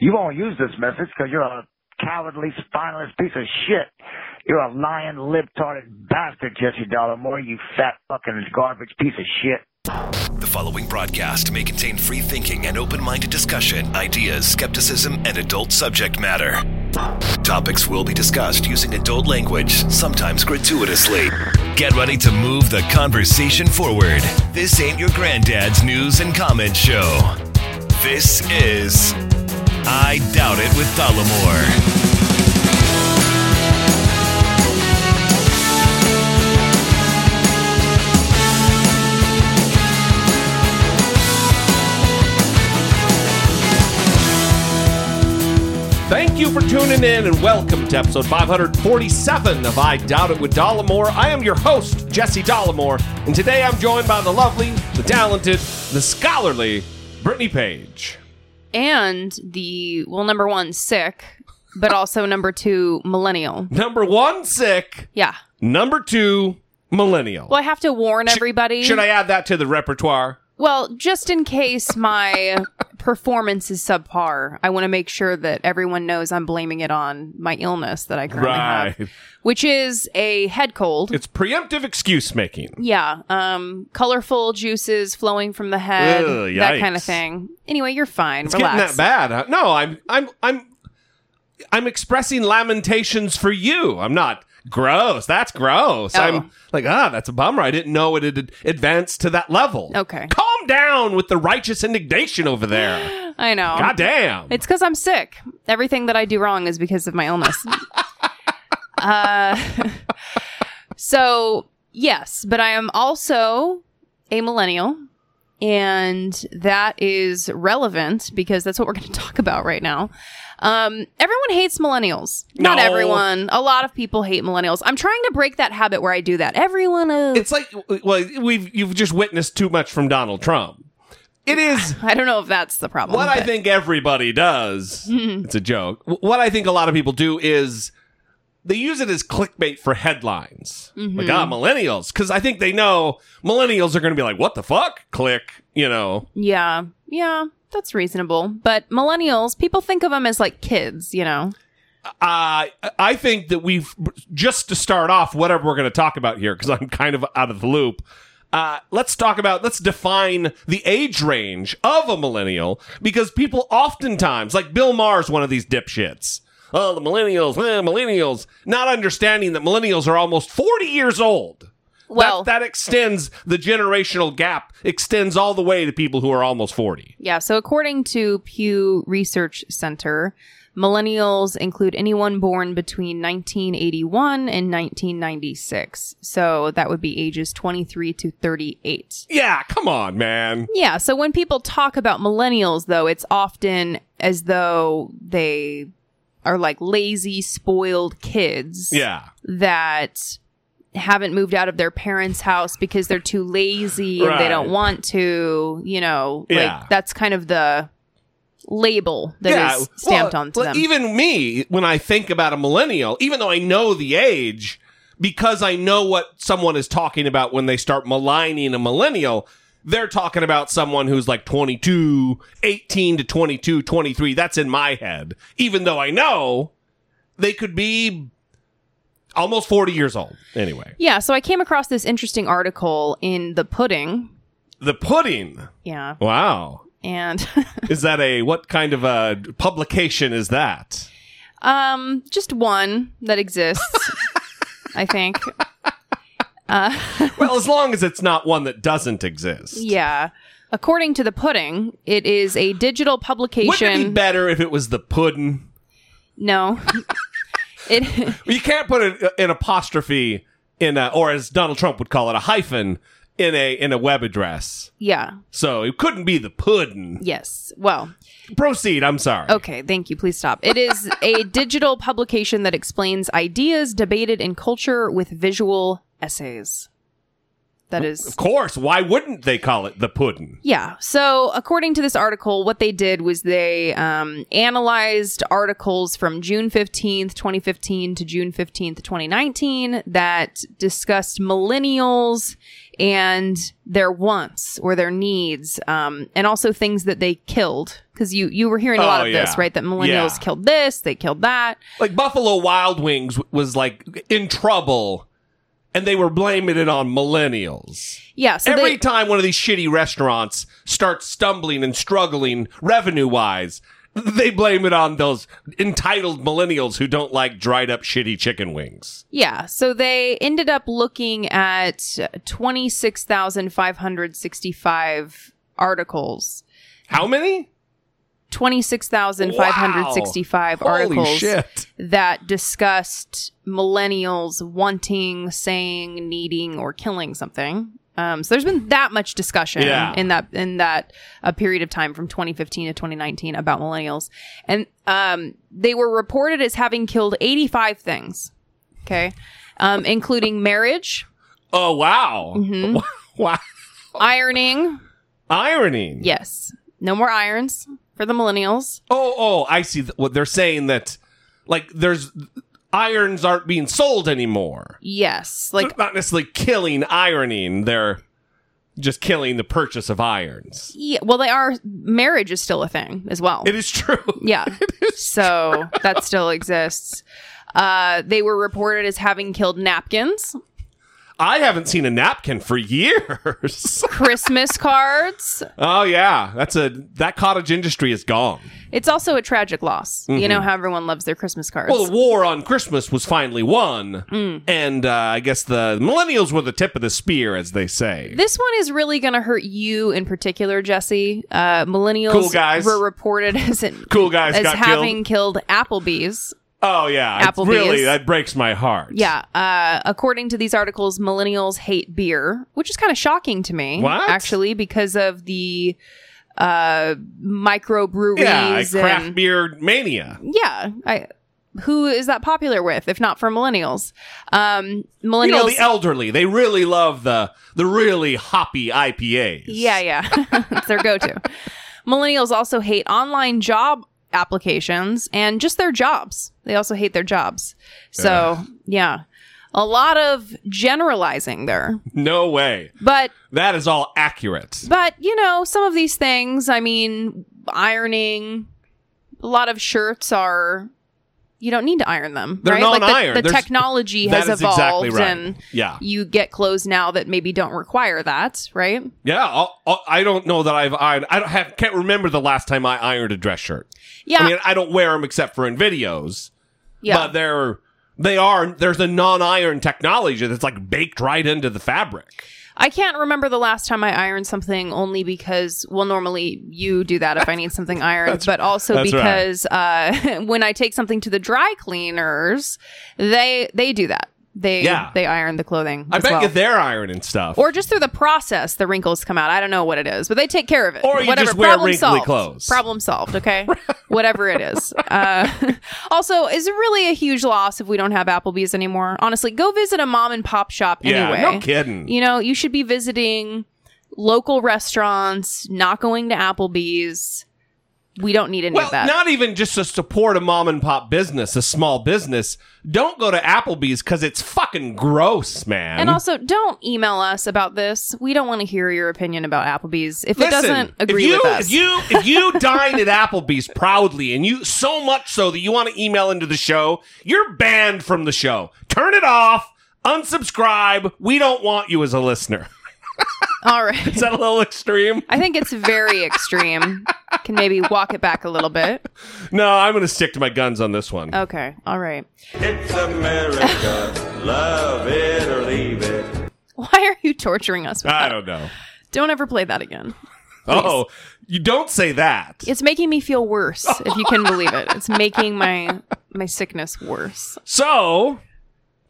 You won't use this message because you're a cowardly, spineless piece of shit. You're a lying, libtarded bastard, Jesse Dollemore, you fat fucking garbage piece of shit. The following broadcast may contain free thinking and open minded discussion, ideas, skepticism, and adult subject matter. Topics will be discussed using adult language, sometimes gratuitously. Get ready to move the conversation forward. This ain't your granddad's news and comment show. This is I Doubt It with Dollemore. Thank you for tuning in and welcome to episode 547 of I Doubt It with Dollemore. I am your host, Jesse Dollemore, and today I'm joined by the lovely, the talented, the scholarly Brittany Page. And the well number one sick but also number two millennial Number one, sick. yeah Number two, millennial. well i have to warn everybody Should I add that to the repertoire? well just in case my performance is subpar i want to make sure that everyone knows i'm blaming it on my illness that i currently Right. have which is a head cold It's preemptive excuse making. yeah um colorful juices flowing from the head Ugh, that kind of thing anyway you're fine It's relax getting that bad. Huh? No, I'm, I'm, I'm, I'm expressing lamentations for you. I'm not gross. That's gross. Oh. I'm like, ah, that's a bummer. I didn't know it had advanced to that level. Okay. Calm down with the righteous indignation over there. i know God damn. It's because I'm sick. Everything that I do wrong is because of my illness. uh, so, yes, but I am also a millennial. And that is relevant because that's what we're going to talk about right now. Um, everyone hates millennials. Not No. everyone. A lot of people hate millennials. I'm trying to break that habit where I do that. Everyone. Uh, it's like, well, we've you've just witnessed too much from Donald Trump. It is I don't know if that's the problem. what I think everybody does. It's a joke. What I think a lot of people do is they use it as clickbait for headlines. Like, ah, millennials. Because I think they know millennials are going to be like, what the fuck? Click, you know. Yeah, yeah, that's reasonable. But millennials, people think of them as like kids, you know? Uh, I think that we've, just to start off, whatever we're going to talk about here, because I'm kind of out of the loop. Uh, let's talk about, let's define the age range of a millennial because people oftentimes, like Bill Maher's one of these dipshits. Oh, the millennials, eh, millennials, not understanding that millennials are almost 40 years old. Well, that, that extends the generational gap, extends all the way to people who are almost 40. yeah, so according to Pew Research Center, millennials include anyone born between 1981 and 1996. So that would be ages 23 to 38. Yeah, come on, man. Yeah, so when people talk about millennials, though, it's often as though they are like lazy, spoiled kids. Yeah. that haven't moved out of their parents' house because they're too lazy and they don't want to, you know, Yeah. like that's kind of the label that that is stamped well, onto well, them. Even me, when I think about a millennial, even though I know the age, because I know what someone is talking about when they start maligning a millennial, they're talking about someone who's like 22, 18 to 22, 23. That's in my head. Even though I know they could be almost 40 years old. Anyway, yeah, so I came across this interesting article in The Pudding. the pudding. Yeah. Wow. And Is that a, what kind of a publication is that? um just one that exists, I think. Uh, Well, as long as it's not one that doesn't exist. Yeah. According to The Pudding, it is a digital publication. Wouldn't it be better if it was the pudding? no. It You can't put an, uh, an apostrophe in a, or as Donald Trump would call it, a hyphen in a in a web address. yeah. So it couldn't be the pudding. Yes. Well, Proceed. I'm sorry. Okay, thank you. Please stop. It is a digital publication that explains ideas debated in culture with visual essays. That is Of course. Why wouldn't they call it the pudding? yeah. So, according to this article, what they did was they um, analyzed articles from June 15th, 2015 to June 15th, 2019 that discussed millennials and their wants or their needs, um, and also things that they killed. Because you you were hearing a lot Oh, of yeah. this, right? That millennials Yeah. killed this, they killed that. Like Buffalo Wild Wings was like in trouble, and they were blaming it on millennials. Yeah. So Every they, time one of these shitty restaurants starts stumbling and struggling revenue wise, they blame it on those entitled millennials who don't like dried up shitty chicken wings. Yeah, so they ended up looking at 26,565 articles. How many? 26,565 Holy articles that discussed millennials wanting, saying, needing, or killing something. Um, so there's been that much discussion Yeah. in that in that uh, period of time from 2015 to 2019 about millennials, and um, they were reported as having killed 85 things. Okay, um, including marriage, Oh wow. Mm-hmm. wow. ironing. Ironing. Yes, no more irons for the millennials. Oh, oh, I see th- what they're saying that like there's irons aren't being sold anymore. Yes, They're like not necessarily killing ironing, they're just killing the purchase of irons. yeah, well, they are. Marriage is still a thing as well. It is true. Yeah. so that still exists. Uh, they were reported as having killed napkins, I haven't seen a napkin for years. Christmas cards. oh yeah, that's a that cottage industry is gone. It's also a tragic loss. You know how everyone loves their Christmas cards. Well, the war on Christmas was finally won, Mm. and uh, I guess the millennials were the tip of the spear, as they say. this one is really going to hurt you in particular, Jesse. Uh, millennials Cool guys. were reported as Cool guys as having killed Applebee's. Oh yeah, Applebee's. really that breaks my heart. Yeah. Uh, according to these articles, millennials hate beer, which is kind of shocking to me. What? Actually, because of the uh, microbreweries. yeah, craft and- beer mania. Yeah. I, who is that popular with, if not for millennials? Um, millennials. You know, the elderly, they really love the the really hoppy IPAs. yeah, yeah. it's their go to. millennials also hate online job applications and just their jobs. They also hate their jobs. So, yeah. A lot of generalizing there. No way. But That is all accurate. But, you know, some of these things, I mean, ironing, a lot of shirts are you don't need to iron them. They're right? Like non-iron. the, technology has is exactly evolved right. and Yeah. you get clothes now that maybe don't require that, right? Yeah, I'll, I'll, I don't know that I've ironed. I don't have, can't remember the last time I ironed a dress shirt. Yeah. I mean, I don't wear them except for in videos. yeah. But they're they are there's a non-iron technology that's like baked right into the fabric. I can't remember the last time I ironed something only because, well, normally you do that if I need something ironed, but also that's right. because uh, when I take something to the dry cleaners, they they do that. They Yeah. they iron the clothing. I as bet well. you they're ironing stuff. or just through the process, the wrinkles come out. I don't know what it is, but they take care of it. Or you Whatever. just wear Problem wrinkly solved. clothes. Problem solved. Okay, whatever it is. Uh, also, is it really a huge loss if we don't have Applebee's anymore? Honestly, go visit a mom and pop shop yeah, anyway. no kidding. You know, you should be visiting local restaurants, not going to Applebee's. We don't need any well, of that. not even just to support a mom and pop business, a small business. Don't go to Applebee's because it's fucking gross, man. and also, don't email us about this. We don't want to hear your opinion about Applebee's if it doesn't agree you, with us. If you if you dine at Applebee's proudly and you so much so that you want to email into the show, you're banned from the show. Turn it off. Unsubscribe. We don't want you as a listener. All right. Is that a little extreme? I think it's very extreme. Can maybe walk it back a little bit. No, I'm going to stick to my guns on this one. Okay. All right. It's America. Love it or leave it. Why are you torturing us with I that? don't know. Don't ever play that again. Oh, you don't say that. It's making me feel worse, if you can believe it. It's making my my sickness worse. So,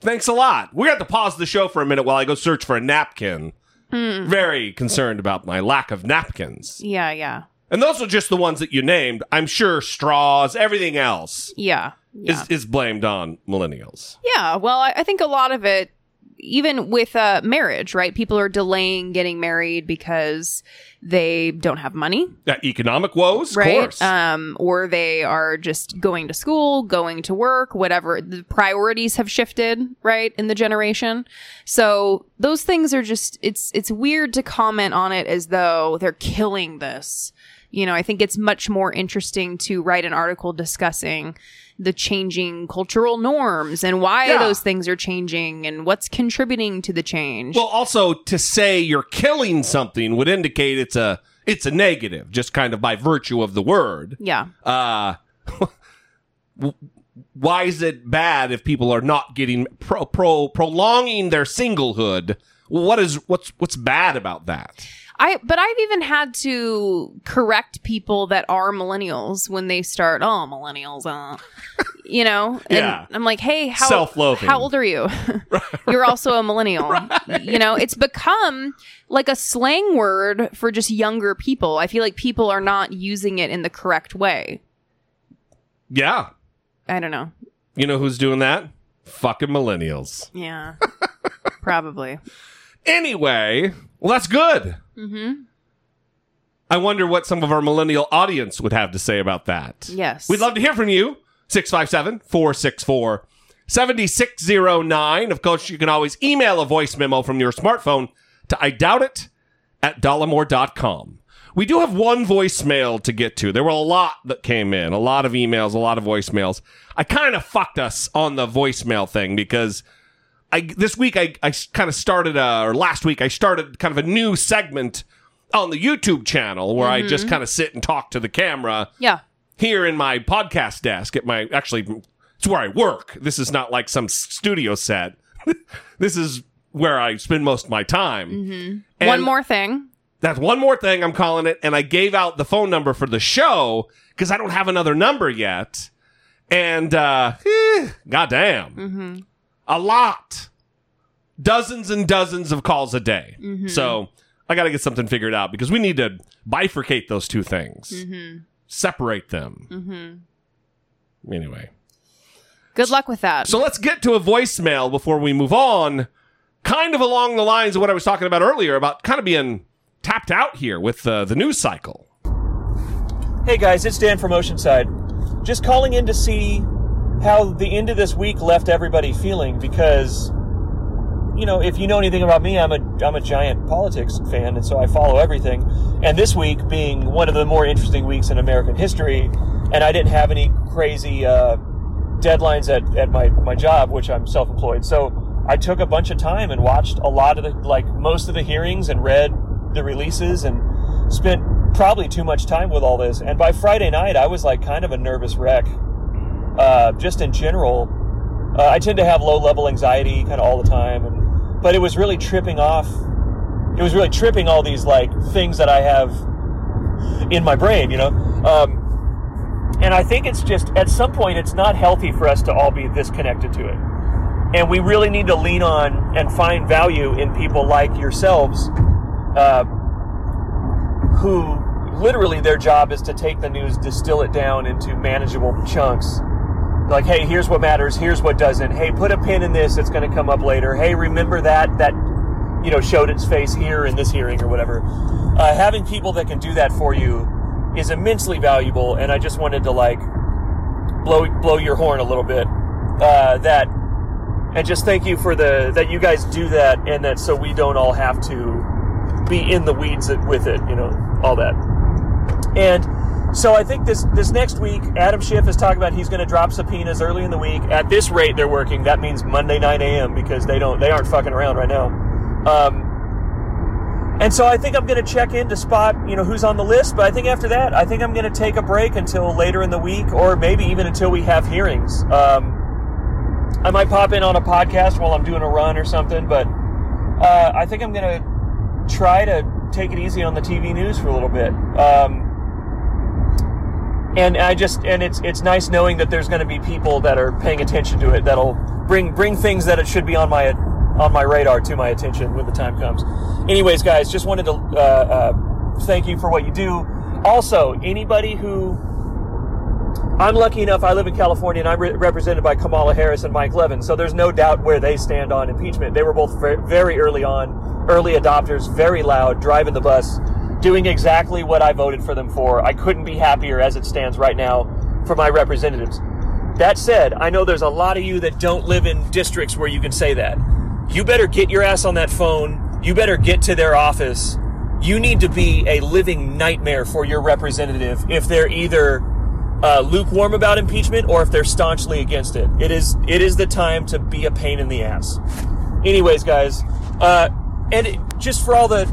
thanks a lot. We have to pause the show for a minute while I go search for a napkin. Hmm. Very concerned about my lack of napkins. Yeah, yeah. And those are just the ones that you named. I'm sure straws, everything else Yeah. Yeah. is, is blamed on millennials. yeah. Well, I, I think a lot of it even with uh, marriage, right? People are delaying getting married because they don't have money, Uh, economic woes, right? of course. Um, or they are just going to school, going to work, whatever. The priorities have shifted, right, in the generation. So those things are just it's it's weird to comment on it as though they're killing this. You know, I think it's much more interesting to write an article discussing the changing cultural norms and why Yeah. those things are changing and what's contributing to the change. well, also to say you're killing something would indicate it's a it's a negative, just kind of by virtue of the word. yeah. Uh, why is it bad if people are not getting pro, pro prolonging their singlehood? What is what's what's bad about that? I but I've even had to correct people that are millennials when they start, oh, millennials, uh, you know, and Yeah. I'm like, hey, how Self-loathing. How old are you? You're also a millennial. You know, it's become like a slang word for just younger people. I feel like people are not using it in the correct way. Yeah, I don't know. you know who's doing that? Fucking millennials. Yeah, probably. Anyway, well, that's good. Mm-hmm. I wonder what some of our millennial audience would have to say about that. Yes. We'd love to hear from you. 657 464 7609. Of course, you can always email a voice memo from your smartphone to I doubt it at dollemore.com. We do have one voicemail to get to. There were a lot that came in, a lot of emails, a lot of voicemails. I kind of fucked us on the voicemail thing because I this week I, I kind of started uh or last week I started kind of a new segment on the YouTube channel where I just kind of sit and talk to the camera Yeah. here in my podcast desk at my actually it's where I work. This is not like some studio set. this is where I spend most of my time. And One more thing. That's one more thing I'm calling it and I gave out the phone number for the show cuz I don't have another number yet. And uh eh, goddamn. A lot. Dozens and dozens of calls a day. Mm-hmm. So I got to get something figured out because we need to bifurcate those two things, mm-hmm. separate them. Mm-hmm. Anyway, Good luck with that. so let's get to a voicemail before we move on. Kind of along the lines of what I was talking about earlier about kind of being tapped out here with uh, the news cycle. Hey guys, it's Dan from Oceanside. Just calling in to see how the end of this week left everybody feeling because you know, if you know anything about me, I'm a I'm a giant politics fan and so I follow everything. And this week being one of the more interesting weeks in American history and I didn't have any crazy uh, deadlines at, at my, my job, which I'm self-employed. So I took a bunch of time and watched a lot of the like most of the hearings and read the releases and spent probably too much time with all this. And by Friday night, I was like kind of a nervous wreck. Uh, just in general, uh, I tend to have low level anxiety kind of all the time, and but it was really tripping off. It was really tripping all these like things that I have in my brain, you know. Um, and I think it's just at some point it's not healthy for us to all be this connected to it. And we really need to lean on and find value in people like yourselves, uh, who literally their job is to take the news, distill it down into manageable chunks. Like, hey, here's what matters, here's what doesn't. Hey, put a pin in this, it's going to come up later. Hey, remember that that you know showed its face here in this hearing or whatever. Uh, having people that can do that for you is immensely valuable, and I just wanted to like blow blow your horn a little bit. Uh, that and just thank you for the that you guys do that, and that so we don't all have to be in the weeds with it, you know, all that. And so I think this this next week, Adam Schiff is talking about he's going to drop subpoenas early in the week. At this rate, they're working. That means Monday 9 a.m. because they don't they aren't fucking around right now. Um, and so I think I'm going to check in to spot you know who's on the list. But I think after that, I think I'm going to take a break until later in the week, or maybe even until we have hearings. Um, I might pop in on a podcast while I'm doing a run or something, but uh, I think I'm going to try to take it easy on the TV news for a little bit. Um, and I just and it's it's nice knowing that there's going to be people that are paying attention to it that'll bring bring things that it should be on my on my radar to my attention when the time comes. Anyways, guys, just wanted to uh, uh, thank you for what you do. Also, anybody who I'm lucky enough. I live in California, and I'm re- represented by Kamala Harris and Mike Levin. So there's no doubt where they stand on impeachment. They were both very, very early on, early adopters, very loud, driving the bus, doing exactly what I voted for them for. I couldn't be happier as it stands right now for my representatives. That said, I know there's a lot of you that don't live in districts where you can say that. You better get your ass on that phone. You better get to their office. You need to be a living nightmare for your representative if they're either uh, lukewarm about impeachment or if they're staunchly against it. It is it is the time to be a pain in the ass. Anyways, guys, uh, and it, just for all the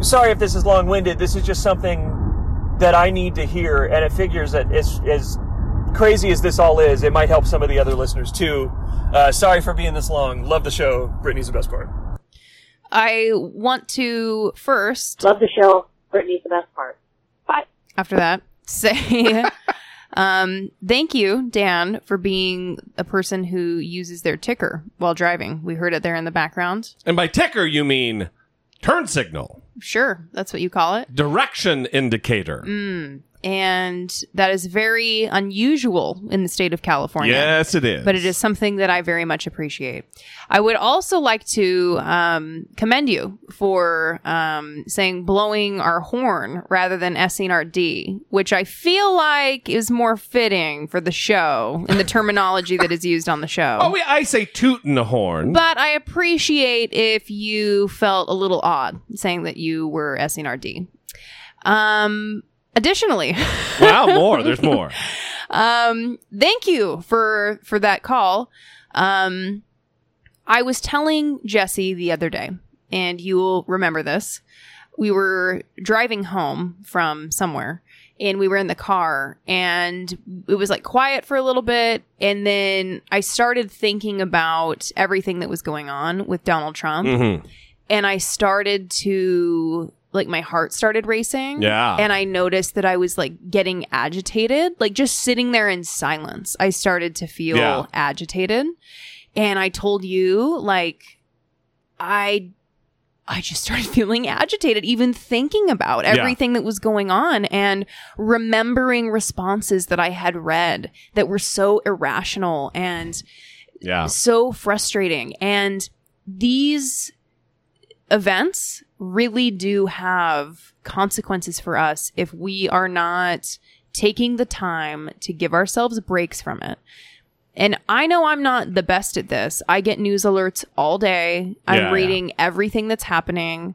sorry if this is long winded. This is just something that I need to hear, and it figures that as as crazy as this all is, it might help some of the other listeners too. Uh, sorry for being this long. Love the show. Brittany's the best part. I want to first, Love the show. Brittany's the best part. Bye. after that, say um, thank you, Dan, for being a person who uses their ticker while driving. We heard it there in the background. And by ticker, you mean turn signal, Sure, that's what you call it. direction indicator. Mm. And that is very unusual in the state of California. Yes, it is. but it is something that I very much appreciate. I would also like to um, commend you for um, saying blowing our horn rather than S'ing our D, which I feel like is more fitting for the show in the terminology that is used on the show. Oh, we, I say tooting the horn. But I appreciate if you felt a little odd saying that you were S'ing our D. Um, additionally, wow, more. There's more. um, thank you for for that call. Um, I was telling Jesse the other day, and you'll remember this. We were driving home from somewhere, and we were in the car, and it was like quiet for a little bit, and then I started thinking about everything that was going on with Donald Trump, Mhm. and I started to like my heart started racing. Yeah. And I noticed that I was like getting agitated, like just sitting there in silence. I started to feel Yeah. agitated. And I told you like I I just started feeling agitated even thinking about Yeah. everything that was going on and remembering responses that I had read that were so irrational and Yeah. so frustrating. And these events really do have consequences for us if we are not taking the time to give ourselves breaks from it. And I know I'm not the best at this. I get news alerts all day. I'm Yeah, reading everything that's happening.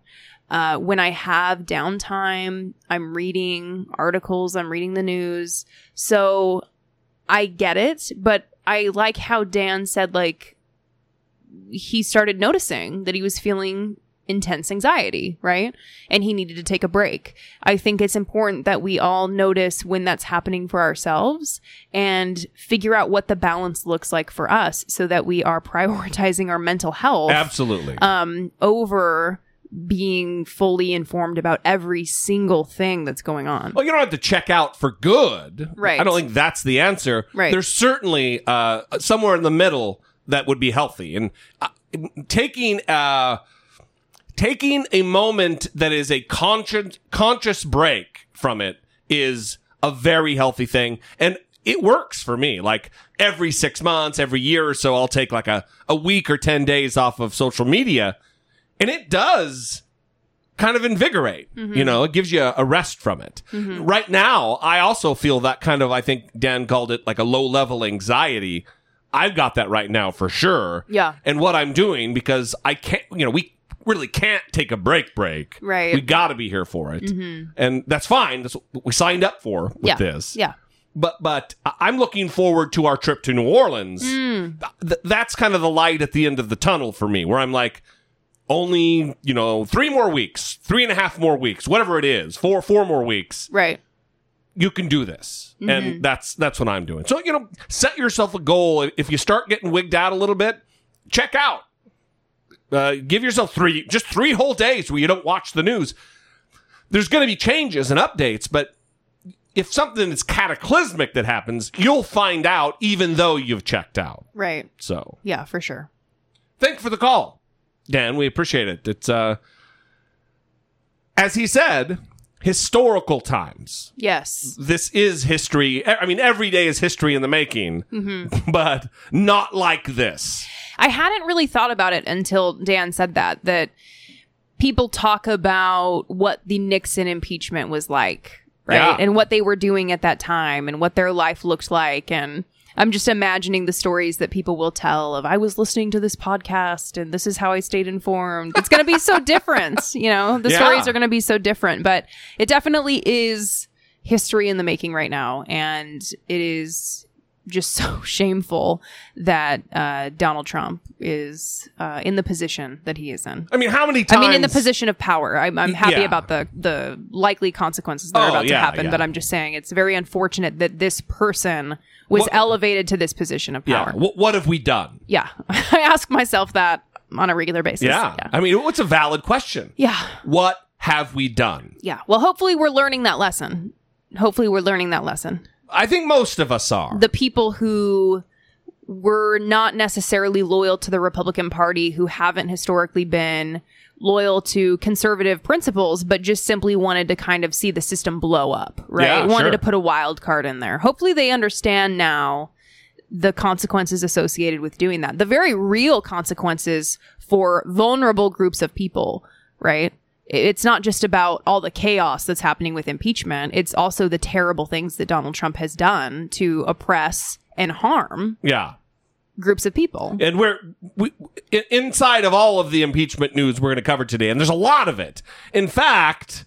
Uh, when I have downtime, I'm reading articles, I'm reading the news. So I get it, but I like how Dan said, like, he started noticing that he was feeling intense anxiety, right? And he needed to take a break. I think it's important that we all notice when that's happening for ourselves and figure out what the balance looks like for us so that we are prioritizing our mental health Absolutely. um over being fully informed about every single thing that's going on. Well, you don't have to check out for good. Right. I don't think that's the answer. Right. There's certainly uh, somewhere in the middle that would be healthy, and uh, taking uh, taking a moment that is a conscious conscious break from it is a very healthy thing, and it works for me. Like every six months, every year or so, I'll take like a a week or ten days off of social media, and it does kind of invigorate. Mm-hmm. You know, it gives you a, a rest from it. Mm-hmm. Right now, I also feel that kind of, I think Dan called it like a low level anxiety. I've got that right now for sure. Yeah. And what I'm doing because I can't, you know, we really can't take a break break. Right. We got to be here for it. Mm-hmm. And that's fine. That's what we signed up for with yeah. this Yeah. but but I'm looking forward to our trip to New Orleans. Hmm. Th- that's kind of the light at the end of the tunnel for me, where I'm like, only you know three more weeks, three and a half more weeks, whatever it is, four four more weeks, Right. you can do this, mm-hmm. and that's that's what I'm doing. So you know, set yourself a goal. If you start getting wigged out a little bit, check out. Uh, give yourself three, just three whole days where you don't watch the news. There's going to be changes and updates, but if something is cataclysmic that happens, you'll find out even though you've checked out. Right. So, Yeah, for sure. thank you for the call, Dan. We appreciate it. It's uh, as he said, historical times. Yes. This is history. I mean, every day is history in the making, but not like this. I hadn't really thought about it until Dan said that that people talk about what the Nixon impeachment was like, right? Yeah. And what they were doing at that time and what their life looked like and I'm just imagining the stories that people will tell of I was listening to this podcast and this is how I stayed informed. It's going to be so different, you know. The Yeah. stories are going to be so different, but it definitely is history in the making right now and it is just so shameful that uh, Donald Trump is uh, in the position that he is in. I mean, how many times? I mean, in the position of power. I'm, I'm happy Yeah. about the the likely consequences that Oh, are about to happen, yeah. but I'm just saying it's very unfortunate that this person was What- elevated to this position of Yeah. power. What, what have we done? Yeah, I ask myself that on a regular basis. Yeah. yeah, I mean, what's a valid question? yeah. What have we done? yeah. Well, hopefully we're learning that lesson. Hopefully we're learning that lesson. I think most of us are. the people who were not necessarily loyal to the Republican Party, who haven't historically been loyal to conservative principles, but just simply wanted to kind of see the system blow up, right? Yeah, wanted sure. to put a wild card in there. Hopefully they understand now the consequences associated with doing that. The very real consequences for vulnerable groups of people, right? It's not just about all the chaos that's happening with impeachment. It's also the terrible things that Donald Trump has done to oppress and harm yeah. groups of people. And we're we, inside of all of the impeachment news we're going to cover today, and there's a lot of it. In fact,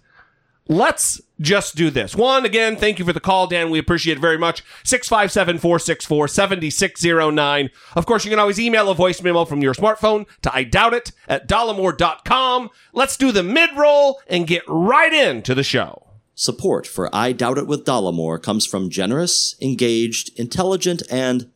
let's just do this. One, again, thank you for the call, Dan. We appreciate it very much. 657 464 7609. Of course, you can always email a voice memo from your smartphone to I doubt it at dollemore.com. Let's do the mid roll and get right into the show. Support for I Doubt It with Dollemore comes from generous, engaged, intelligent, and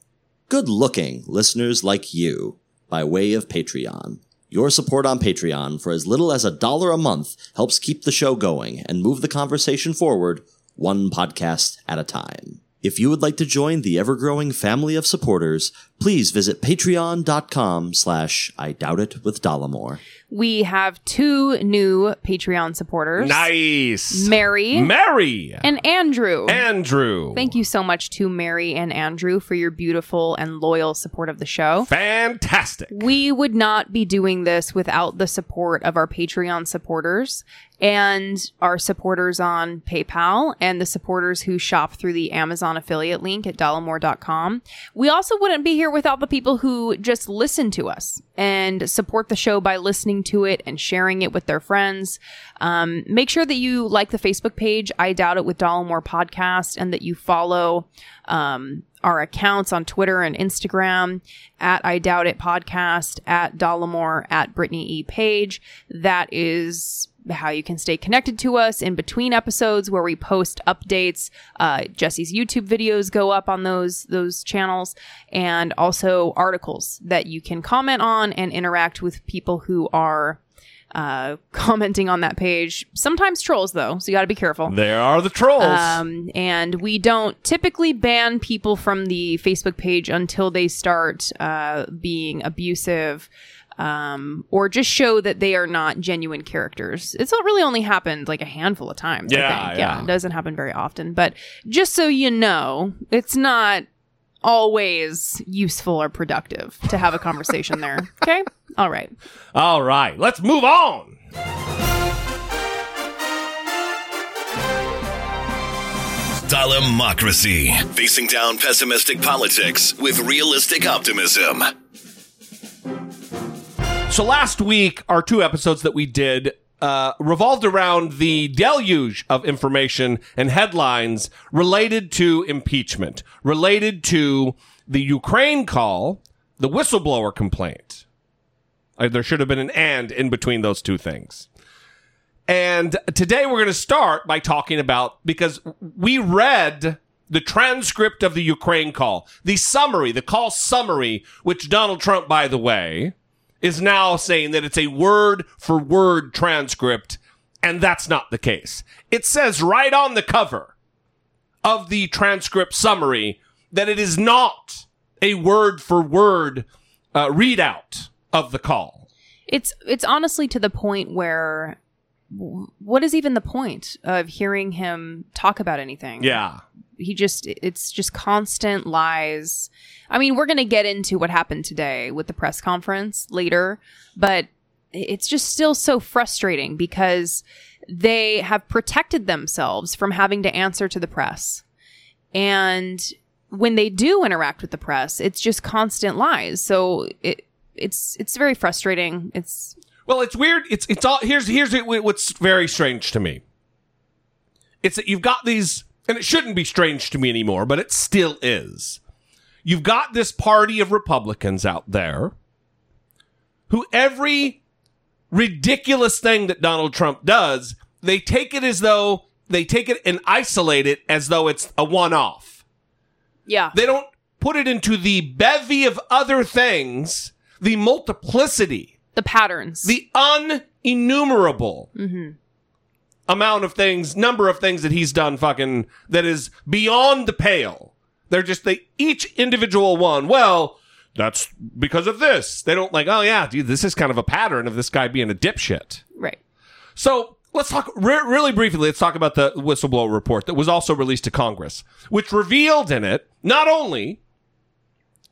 good looking listeners like you by way of Patreon. Your support on Patreon for as little as a dollar a month helps keep the show going and move the conversation forward one podcast at a time. If you would like to join the ever-growing family of supporters, please visit patreon.com slash I Doubt It with Dollemore. We have two new Patreon supporters. Nice. Mary Mary. and Andrew. Andrew. Thank you so much to Mary and Andrew for your beautiful and loyal support of the show. Fantastic. We would not be doing this without the support of our Patreon supporters and our supporters on PayPal and the supporters who shop through the Amazon affiliate link at dollemore.com. We also wouldn't be here without the people who just listen to us and support the show by listening to it and sharing it with their friends. Um, make sure that you like the Facebook page, I Doubt It with Dollemore Podcast, and that you follow um, our accounts on Twitter and Instagram at I Doubt It Podcast, at Dollemore, at Brittany E. Page. That is how you can stay connected to us in between episodes where we post updates. Uh, Jesse's YouTube videos go up on those those channels, and also articles that you can comment on and interact with people who are uh, commenting on that page. Sometimes trolls though, so you got to be careful. There are the trolls. Um, and we don't typically ban people from the Facebook page until they start uh, being abusive um, or just show that they are not genuine characters. It's not really only happened like a handful of times. I Yeah, think. yeah. It doesn't happen very often. But just so you know, it's not always useful or productive to have a conversation there. Okay? All right. All right, let's move on. Dollamocracy. Facing down pessimistic politics with realistic optimism. So last week, our two episodes that we did uh, revolved around the deluge of information and headlines related to impeachment, related to the Ukraine call, the whistleblower complaint. Uh, there should have been an and in between those two things. And today we're going to start by talking about because we read the transcript of the Ukraine call, the summary, the call summary, which Donald Trump, by the way, is now saying that it's a word for word transcript, and that's not the case. It says right on the cover of the transcript summary that it is not a word for word uh, readout of the call. It's it's honestly to the point where what is even the point of hearing him talk about anything? Yeah. he just it's just constant lies. I mean, we're going to get into what happened today with the press conference later, but it's just still so frustrating because they have protected themselves from having to answer to the press. And when they do interact with the press, it's just constant lies. So it it's it's very frustrating. It's Well, it's weird. It's it's all here's here's what's very strange to me. It's that you've got these, and it shouldn't be strange to me anymore, but it still is. You've got this party of Republicans out there who every ridiculous thing that Donald Trump does, they take it as though they take it and isolate it as though it's a one-off. yeah. They don't put it into the bevy of other things, the multiplicity the patterns. the unenumerable Mm-hmm. amount of things, number of things that he's done fucking that is beyond the pale. They're just they each individual one. Well, that's because of this. They don't like, oh yeah, dude, this is kind of a pattern of this guy being a dipshit. right. So let's talk re- really briefly. Let's talk about the whistleblower report that was also released to Congress, which revealed in it not only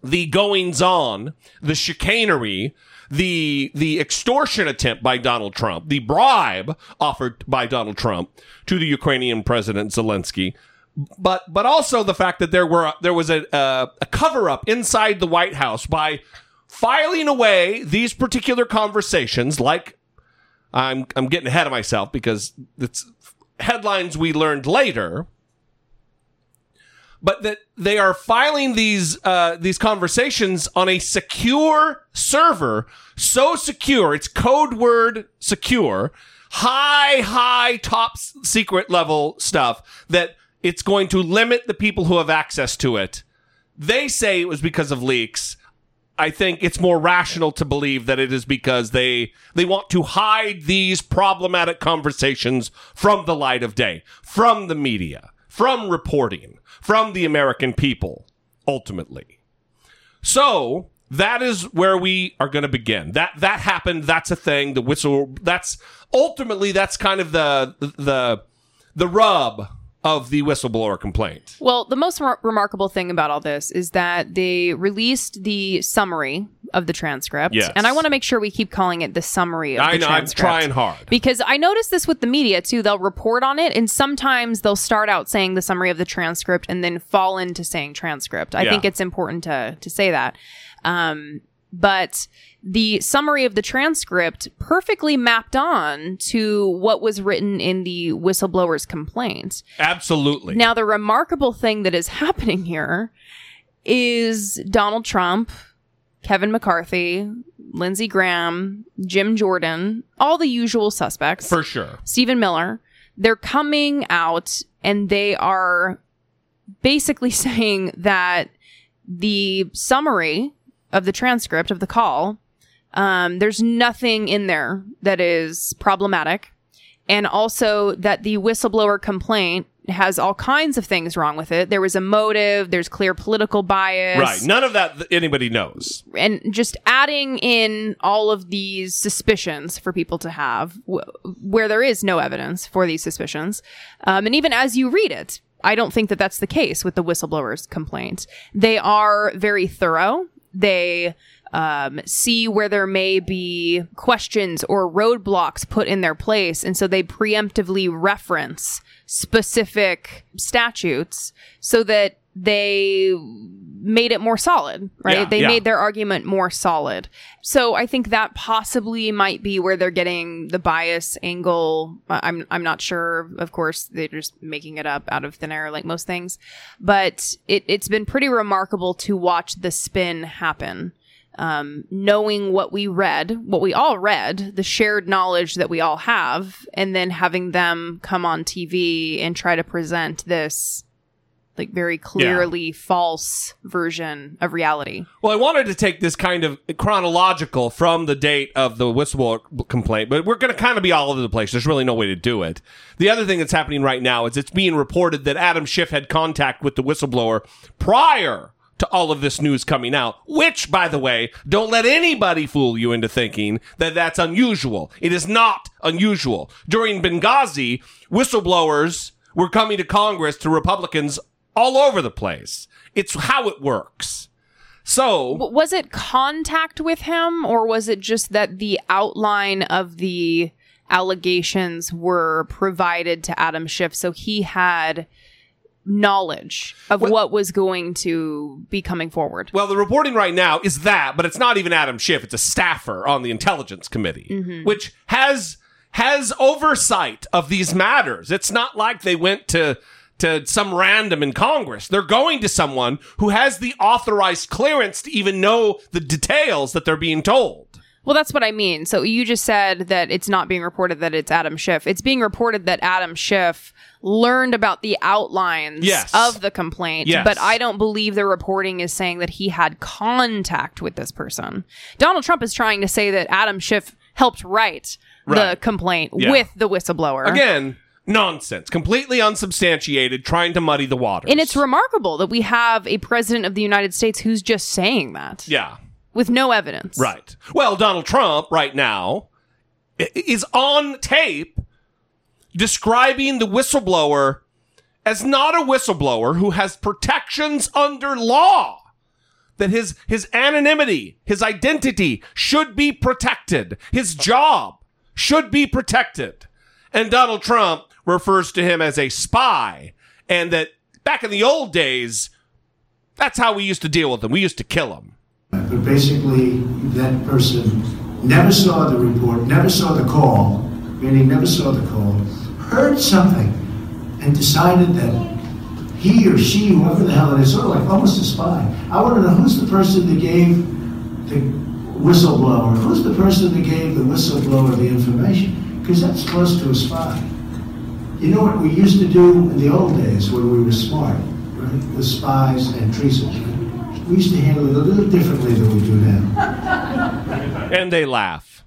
the goings on, the chicanery, the the extortion attempt by Donald Trump, the bribe offered by Donald Trump to the Ukrainian President Zelensky, but but also the fact that there were there was a uh, a cover up inside the White House by filing away these particular conversations like I'm I'm getting ahead of myself because it's headlines we learned later. But that they are filing these uh, these conversations on a secure server, so secure it's code word secure, high high top secret level stuff that it's going to limit the people who have access to it. They say it was because of leaks. I think it's more rational to believe that it is because they they want to hide these problematic conversations from the light of day, from the media, from reporting, from the American people, ultimately. So that is where we are going to begin. That that happened. That's a thing. The whistle. That's ultimately that's kind of the the the rub of the whistleblower complaint. Well, the most remar- remarkable thing about all this is that they released the summary of the transcript. Yes. And I want to make sure we keep calling it the summary of I the know. I'm transcript. trying hard. Because I noticed this with the media too. They'll report on it, and sometimes they'll start out saying the summary of the transcript and then fall into saying transcript. I Yeah. think it's important to to say that. Um, but the summary of the transcript perfectly mapped on to what was written in the whistleblower's complaint. Absolutely. Now, the remarkable thing that is happening here is Donald Trump, Kevin McCarthy, Lindsey Graham, Jim Jordan, all the usual suspects, for sure. Stephen Miller, they're coming out and they are basically saying that the summary of the transcript of the call, um, there's nothing in there that is problematic. And also that the whistleblower complaint has all kinds of things wrong with it. There was a motive, there's clear political bias Right. None of that th- anybody knows. and just adding in all of these suspicions for people to have w- where there is no evidence for these suspicions. Um, and even as you read it, I don't think that that's the case with the whistleblower's complaint. They are very thorough. They um, see where there may be questions or roadblocks put in their place. And so they preemptively reference specific statutes so that they made it more solid, right? Yeah, they yeah. made their argument more solid. So I think that possibly might be where they're getting the bias angle. I'm I'm not sure. Of course, they're just making it up out of thin air, like most things. But it it's been pretty remarkable to watch the spin happen. Um, knowing what we read, what we all read, the shared knowledge that we all have, and then having them come on TV and try to present this like very clearly false version of reality. Well, I wanted to take this kind of chronological from the date of the whistleblower complaint, but we're going to kind of be all over the place. There's really no way to do it. The other thing that's happening right now is it's being reported that Adam Schiff had contact with the whistleblower prior to all of this news coming out, which, by the way, don't let anybody fool you into thinking that that's unusual. It is not unusual. During Benghazi, whistleblowers were coming to Congress to Republicans all over the place. It's how it works. So, Was it contact with him, or was it just that the outline of the allegations were provided to Adam Schiff, so he had knowledge of what was going to be coming forward? Well, the reporting right now is that, but it's not even Adam Schiff. It's a staffer on the Intelligence Committee, mm-hmm. which has has oversight of these matters. It's not like they went to to some random in Congress. They're going to someone who has the authorized clearance to even know the details that they're being told. Well, that's what I mean. So you just said that it's not being reported that it's Adam Schiff. It's being reported that Adam Schiff learned about the outlines Yes. of the complaint, Yes. but I don't believe the reporting is saying that he had contact with this person. Donald Trump is trying to say that Adam Schiff helped write the complaint Yeah. with the whistleblower. Again, nonsense, completely unsubstantiated, trying to muddy the waters. And it's remarkable that we have a president of the United States who's just saying that yeah. with no evidence. Right. Well, Donald Trump right now is on tape describing the whistleblower as not a whistleblower who has protections under law. That his his anonymity, his identity should be protected. His job should be protected. And Donald Trump refers to him as a spy and that back in the old days that's how we used to deal with him. We used to kill him. But basically, that person never saw the report, never saw the call, meaning never saw the call, heard something, and decided that he or she, whoever the hell it is, sort of like almost a spy. I want to know who's the person that gave the whistleblower, who's the person that gave the whistleblower the information? Because that's close to a spy. You know what we used to do in the old days when we were smart, right? With spies and treason. We used to handle it a little differently than we do now. and they laugh.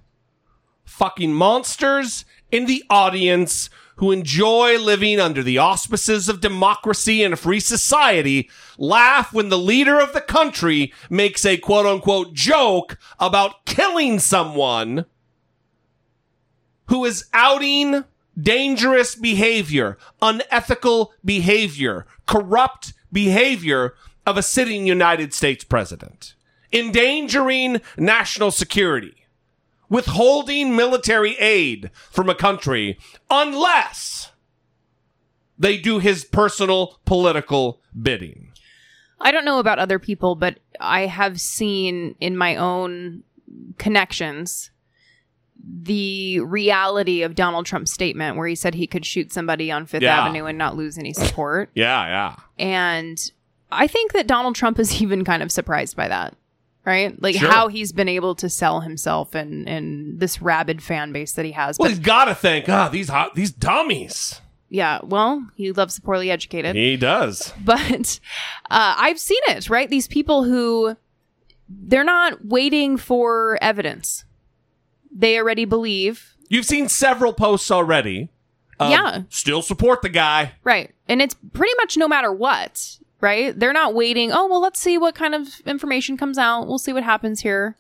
Fucking monsters in the audience who enjoy living under the auspices of democracy and a free society laugh when the leader of the country makes a quote unquote joke about killing someone who is outing dangerous behavior, unethical behavior, corrupt behavior of a sitting United States president, endangering national security, withholding military aid from a country unless they do his personal political bidding. I don't know about other people, but I have seen in my own connections the reality of Donald Trump's statement where he said he could shoot somebody on Fifth Yeah. Avenue and not lose any support. Yeah, yeah. and I think that Donald Trump is even kind of surprised by that. Right? Like Sure. how he's been able to sell himself and and this rabid fan base that he has. Well, But he's got to think, ah, these hot, these dummies. yeah, well, he loves the poorly educated. He does. but uh, I've seen it, right? These people who they're not waiting for evidence. They already believe, You've seen several posts already. of Yeah. Still support the guy. right? And it's pretty much no matter what, right? They're not waiting, oh, well, let's see what kind of information comes out. We'll see what happens here,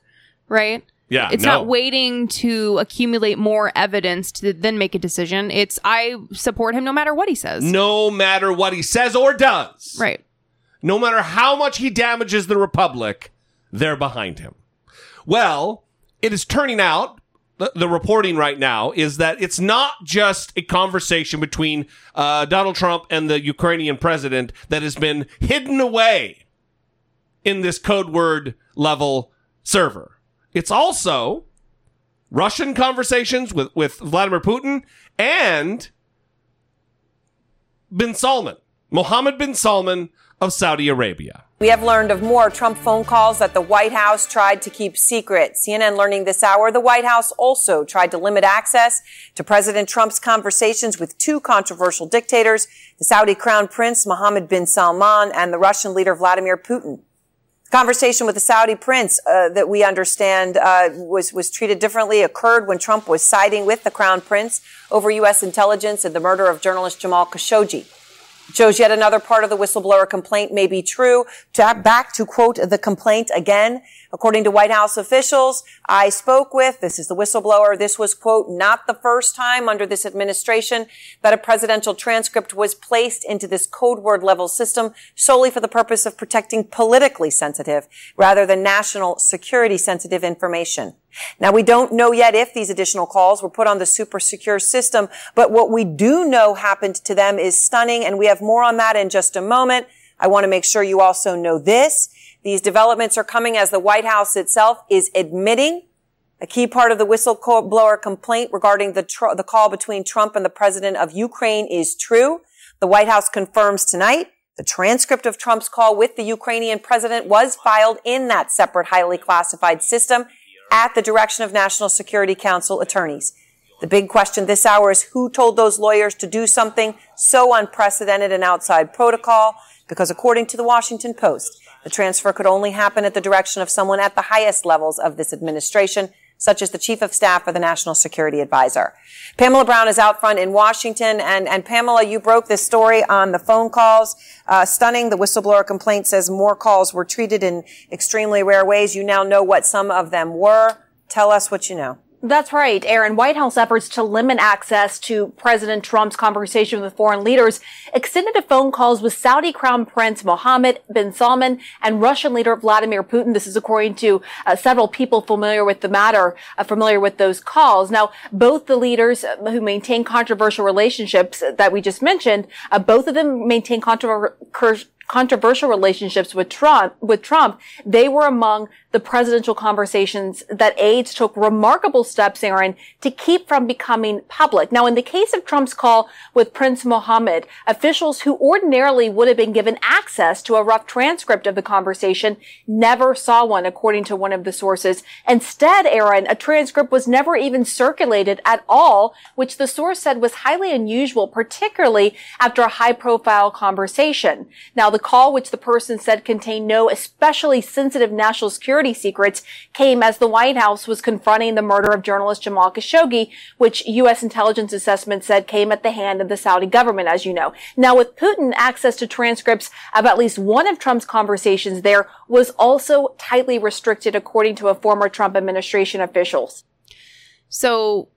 right? Yeah. It's no. not waiting to accumulate more evidence to then make a decision. It's I support him no matter what he says. No matter what he says or does. Right. no matter how much he damages the republic, they're behind him. Well, it is turning out the, reporting right now is that it's not just a conversation between uh, Donald Trump and the Ukrainian president that has been hidden away in this code word level server. It's also Russian conversations with, with Vladimir Putin and bin Salman, Mohammed bin Salman of Saudi Arabia. We have learned of more Trump phone calls that the White House tried to keep secret. CNN learning this hour the White House also tried to limit access to President Trump's conversations with two controversial dictators, the Saudi Crown Prince Mohammed bin Salman and the Russian leader Vladimir Putin. Conversation with the Saudi prince uh, that we understand uh, was was treated differently occurred when Trump was siding with the Crown Prince over U.S. intelligence and the murder of journalist Jamal Khashoggi. Shows yet another part of the whistleblower complaint may be true. To, back to quote the complaint again. According to White House officials I spoke with, this is the whistleblower, this was quote, not the first time under this administration that a presidential transcript was placed into this code word level system solely for the purpose of protecting politically sensitive rather than national security sensitive information. Now we don't know yet if these additional calls were put on the super secure system, but what we do know happened to them is stunning and we have more on that in just a moment. I want to make sure you also know this. These developments are coming as the White House itself is admitting a key part of the whistleblower complaint regarding the, tr- the call between Trump and the president of Ukraine is true. The White House confirms tonight the transcript of Trump's call with the Ukrainian president was filed in that separate, highly classified system at the direction of National Security Council attorneys. The big question this hour is who told those lawyers to do something so unprecedented and outside protocol? Because according to the Washington Post, the transfer could only happen at the direction of someone at the highest levels of this administration, such as the chief of staff or the national security advisor. Pamela Brown is out front in Washington, and, and Pamela, you broke this story on the phone calls. Uh, stunning. The whistleblower complaint says more calls were treated in extremely rare ways. You now know what some of them were. Tell us what you know. That's right, Erin. White House efforts to limit access to President Trump's conversation with foreign leaders extended to phone calls with Saudi Crown Prince Mohammed bin Salman and Russian leader Vladimir Putin. This is according to uh, several people familiar with the matter, uh, familiar with those calls. Now, both the leaders uh, who maintain controversial relationships that we just mentioned, uh, both of them maintain controversial controversial relationships with Trump, with Trump, they were among the presidential conversations that aides took remarkable steps, Erin, to keep from becoming public. Now, in the case of Trump's call with Prince Mohammed, officials who ordinarily would have been given access to a rough transcript of the conversation never saw one, according to one of the sources. Instead, Erin, a transcript was never even circulated at all, which the source said was highly unusual, particularly after a high profile conversation. Now, the call, which the person said contained no especially sensitive national security secrets, came as the White House was confronting the murder of journalist Jamal Khashoggi, which U.S. intelligence assessment said came at the hand of the Saudi government, as you know. Now, with Putin, access to transcripts of at least one of Trump's conversations there was also tightly restricted, according to a former Trump administration officials. So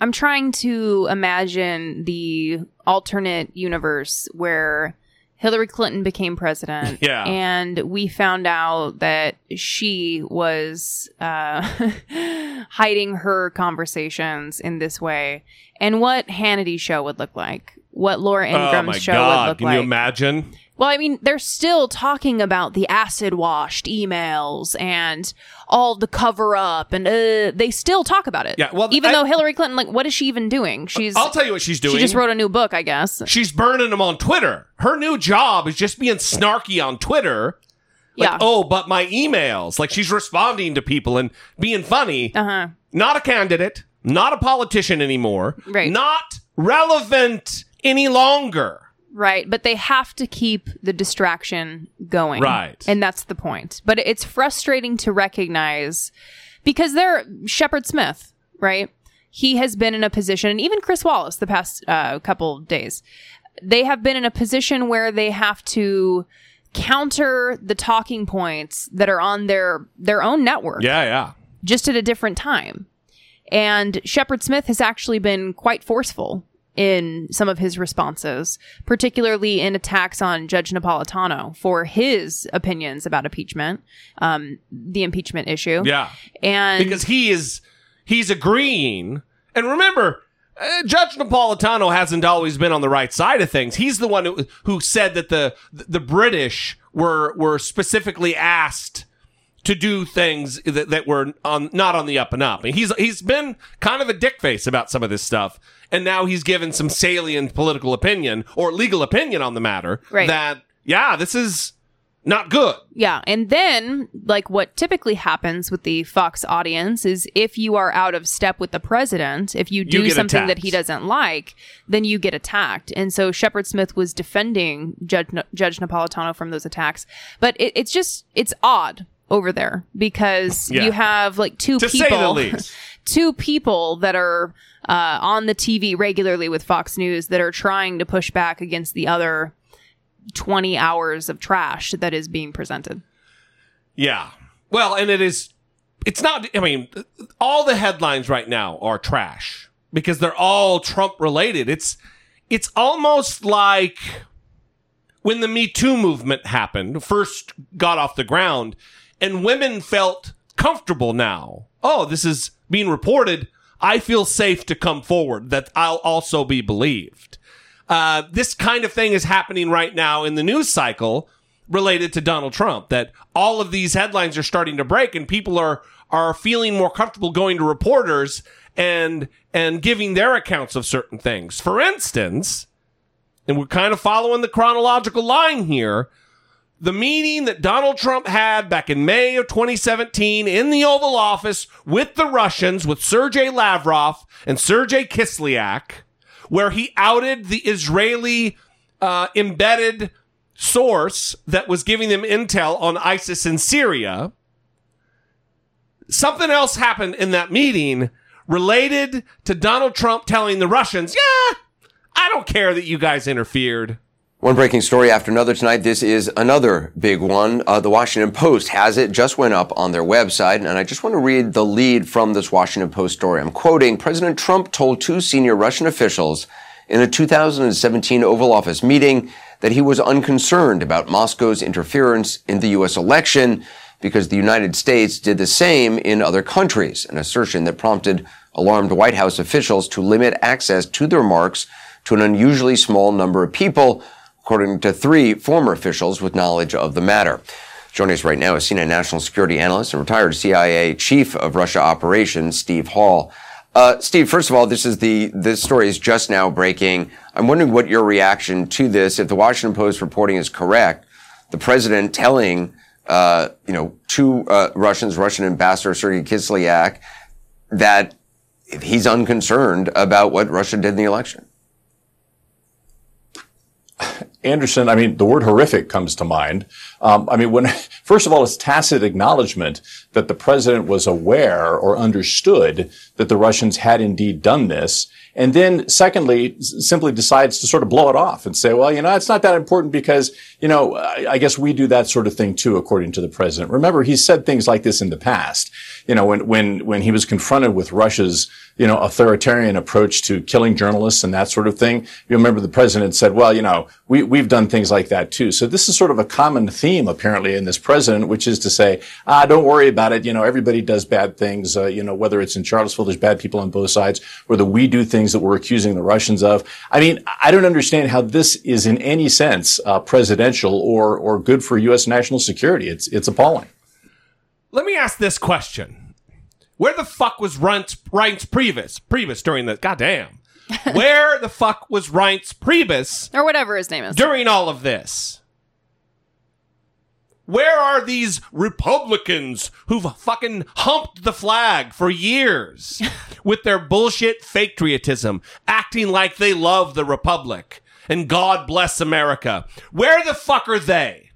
I'm trying to imagine the alternate universe where Hillary Clinton became president. Yeah. And we found out that she was uh, hiding her conversations in this way. And what Hannity's show would look like. What Laura oh Ingram's my show god! would look Can like. Can you imagine? Well, I mean, they're still talking about the acid washed emails and all the cover up, and uh, they still talk about it. Yeah, well, even I- though Hillary Clinton, like, what is she even doing? She's. I'll tell you what she's doing. She just wrote a new book, I guess. She's burning them on Twitter. Her new job is just being snarky on Twitter. Like, Yeah. oh, but my emails. Like she's responding to people and being funny. Uh huh. Not a candidate, not a politician anymore. Right. Not relevant any longer. Right, but they have to keep the distraction going. Right. And that's the point. But it's frustrating to recognize because they're Shepard Smith, right? He has been in a position, and even Chris Wallace the past uh, couple days, they have been in a position where they have to counter the talking points that are on their their own network Yeah, yeah. just at a different time. And Shepard Smith has actually been quite forceful in some of his responses, particularly in attacks on Judge Napolitano for his opinions about impeachment, um, the impeachment issue. Yeah. And because he is he's agreeing. And remember, uh, Judge Napolitano hasn't always been on the right side of things. He's the one who, who said that the the British were were specifically asked to do things that, that were on not on the up and up. And he's he's been kind of a dick face about some of this stuff. And now he's given some salient political opinion or legal opinion on the matter Right. that yeah, this is not good. Yeah. And then, like what typically happens with the Fox audience is if you are out of step with the president, if you do get something that he doesn't like, then you get attacked. And so Shepard Smith was defending Judge, Judge Napolitano from those attacks. But it, it's just, it's odd over there because Yeah. you have like two To say people. two people that are uh, on the TV regularly with Fox News that are trying to push back against the other 20 hours of trash that is being presented. Yeah. Well, and it is, it's not, I mean, all the headlines right now are trash because they're all Trump related. It's, it's almost like when the Me Too movement happened, first got off the ground, and women felt comfortable now. Oh, this is being reported. I feel safe to come forward, that I'll also be believed. Uh, this kind of thing is happening right now in the news cycle related to Donald Trump. That all of these headlines are starting to break, and people are are feeling more comfortable going to reporters and and giving their accounts of certain things. For instance, and we're kind of following the chronological line here. The meeting that Donald Trump had back in May of 2017 in the Oval Office with the Russians, with Sergei Lavrov and Sergei Kislyak, where he outed the Israeli uh, embedded source that was giving them intel on ISIS in Syria. Something else happened in that meeting related to Donald Trump telling the Russians, yeah, I don't care that you guys interfered. One breaking story after another tonight. This is another big one. Uh, the Washington Post has it, just went up on their website. And I just want to read the lead from this Washington Post story. I'm quoting President Trump told two senior Russian officials in a 2017 Oval Office meeting that he was unconcerned about Moscow's interference in the U.S. election because the United States did the same in other countries, an assertion that prompted alarmed White House officials to limit access to the remarks to an unusually small number of people, according to three former officials with knowledge of the matter. Joining us right now is CNN national security analyst and retired CIA chief of Russia operations, Steve Hall. Uh, Steve, first of all, this is the this story is just now breaking. I'm wondering what your reaction to this, if the Washington Post reporting is correct, the president telling uh, you know two uh, Russians, Russian ambassador Sergei Kislyak, that he's unconcerned about what Russia did in the election. Anderson, I mean, the word horrific comes to mind. Um, I mean, when, first of all, it's tacit acknowledgement that the president was aware or understood that the Russians had indeed done this. And then secondly, simply decides to sort of blow it off and say, well, you know, it's not that important because, you know, I, I guess we do that sort of thing too, according to the president. Remember, he's said things like this in the past. You know, when, when, when he was confronted with Russia's, you know, authoritarian approach to killing journalists and that sort of thing, you remember the president said, well, you know, we, we've done things like that too. So this is sort of a common theme apparently in this president, which is to say, ah, don't worry about it. You know, everybody does bad things. Uh, you know, whether it's in Charlottesville, there's bad people on both sides, or whether we do things that we're accusing the Russians of. I mean, I don't understand how this is in any sense uh, presidential or or good for U.S. national security. It's it's appalling. Let me ask this question: Where the fuck was Reince, Reince Priebus? Priebus during the goddamn. Where the fuck was Reince Priebus or whatever his name is during all of this? Where are these Republicans who've fucking humped the flag for years with their bullshit fake patriotism, acting like they love the Republic and God bless America? Where the fuck are they?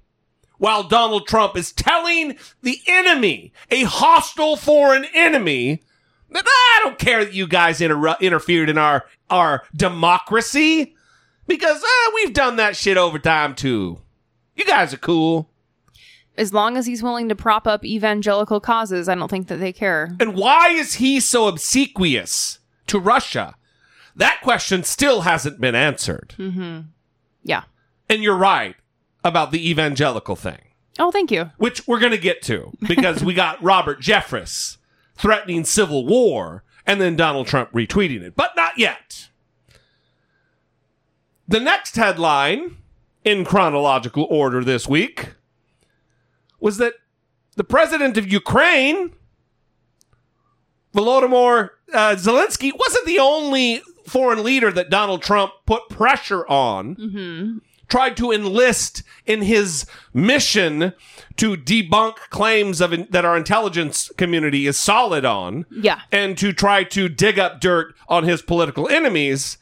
While Donald Trump is telling the enemy, a hostile foreign enemy, I don't care that you guys inter- interfered in our, our democracy because uh, we've done that shit over time too. You guys are cool as long as he's willing to prop up evangelical causes, I don't think that they care. And why is he so obsequious to Russia? That question still hasn't been answered. Mm-hmm. Yeah. And you're right about the evangelical thing. Oh, thank you. Which we're going to get to because we got Robert Jeffress threatening civil war and then Donald Trump retweeting it, but not yet. The next headline in chronological order this week was that the president of Ukraine, Volodymyr uh, Zelensky, wasn't the only foreign leader that Donald Trump put pressure on. Mm-hmm. Tried to enlist in his mission to debunk claims of that our intelligence community is solid on, yeah, and to try to dig up dirt on his political enemies.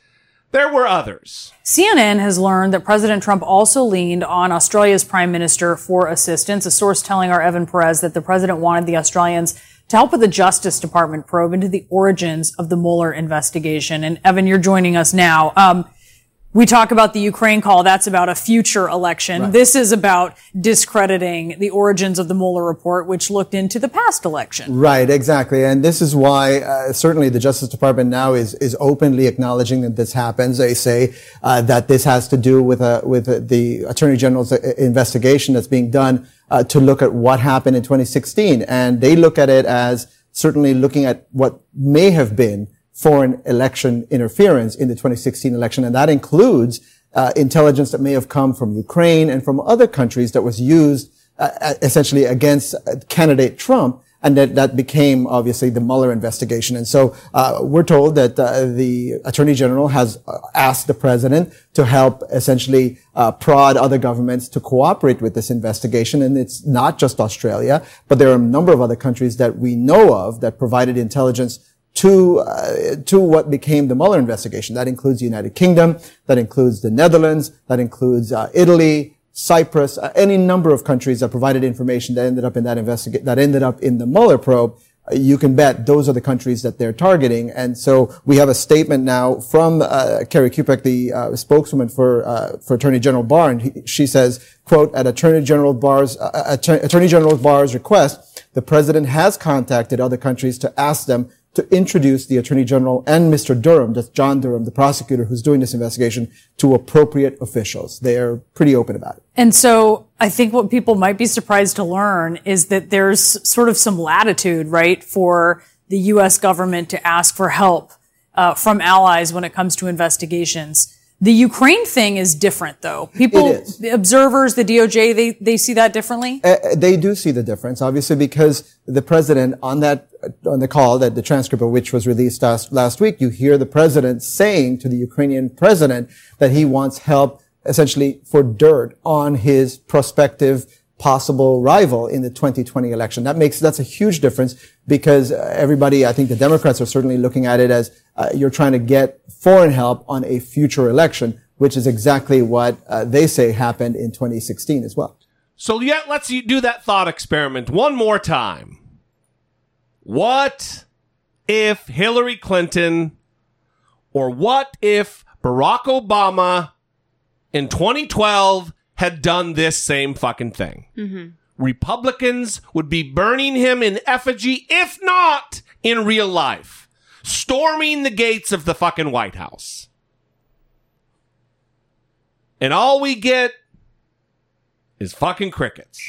There were others. CNN has learned that President Trump also leaned on Australia's prime minister for assistance. A source telling our Evan Perez that the president wanted the Australians to help with the Justice Department probe into the origins of the Mueller investigation. And Evan, you're joining us now. Um, we talk about the Ukraine call, that's about a future election. Right. This is about discrediting the origins of the Mueller report, which looked into the past election. Right, exactly. And this is why uh, certainly the Justice Department now is, is openly acknowledging that this happens. They say uh, that this has to do with, uh, with uh, the Attorney General's uh, investigation that's being done uh, to look at what happened in 2016. And they look at it as certainly looking at what may have been foreign election interference in the 2016 election. And that includes uh, intelligence that may have come from Ukraine and from other countries that was used uh, essentially against uh, candidate Trump. And that, that became obviously the Mueller investigation. And so uh, we're told that uh, the Attorney General has uh, asked the president to help essentially uh, prod other governments to cooperate with this investigation. And it's not just Australia, but there are a number of other countries that we know of that provided intelligence to uh, to what became the Mueller investigation. That includes the United Kingdom, that includes the Netherlands, that includes uh, Italy, Cyprus, uh, any number of countries that provided information that ended up in that investigate that ended up in the Mueller probe. Uh, you can bet those are the countries that they're targeting. And so we have a statement now from uh, Kerri Kupec, the uh, spokeswoman for for Attorney General Barr, and he, she says, "quote At Attorney General Barr's Attorney General Barr's request, the president has contacted other countries to ask them." To introduce the Attorney General and Mr. Durham, that's John Durham, the prosecutor who's doing this investigation, to appropriate officials. They're pretty open about it. And so I think what people might be surprised to learn is that there's sort of some latitude, right, for the U.S. government to ask for help uh, from allies when it comes to investigations. The Ukraine thing is different, though. People, the observers, the DOJ, they they see that differently. Uh, they do see the difference, obviously, because the president on that on the call that the transcript of which was released last, last week, you hear the president saying to the Ukrainian president that he wants help essentially for dirt on his prospective possible rival in the 2020 election. That makes, that's a huge difference because uh, everybody, I think the Democrats are certainly looking at it as uh, you're trying to get foreign help on a future election, which is exactly what uh, they say happened in 2016 as well. So yeah, let's do that thought experiment one more time. What if Hillary Clinton or what if Barack Obama in 2012 had done this same fucking thing? Mm-hmm. Republicans would be burning him in effigy, if not in real life, storming the gates of the fucking White House. And all we get is fucking crickets.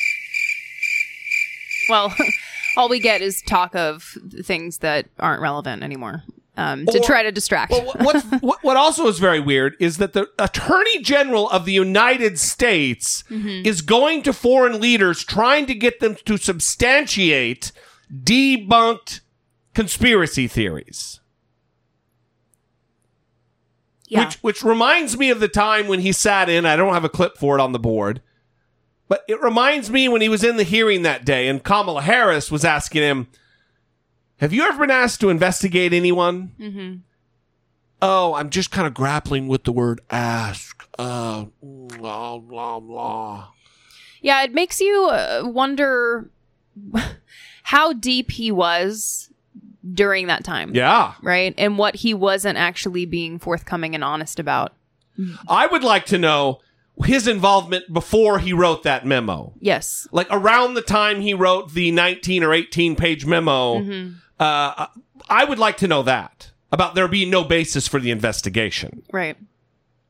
Well, all we get is talk of things that aren't relevant anymore um, to Or- try to distract. Well, what, what what also is very weird is that the Attorney General of the United States Mhm. is going to foreign leaders trying to get them to substantiate debunked conspiracy theories. Yeah. Which which reminds me of the time when he sat in, I don't have a clip for it on the board. But it reminds me when he was in the hearing that day and Kamala Harris was asking him, "Have you ever been asked to investigate anyone?" mm-hmm. Oh, I'm just kind of grappling with the word ask. Uh, blah, blah, blah. Yeah, it makes you uh, wonder how deep he was during that time. Yeah. Right? And what he wasn't actually being forthcoming and honest about. I would like to know his involvement before he wrote that memo. Yes. Like around the time he wrote the 19 or 18 page memo, Mhm. uh, I would like to know that about there being no basis for the investigation. Right.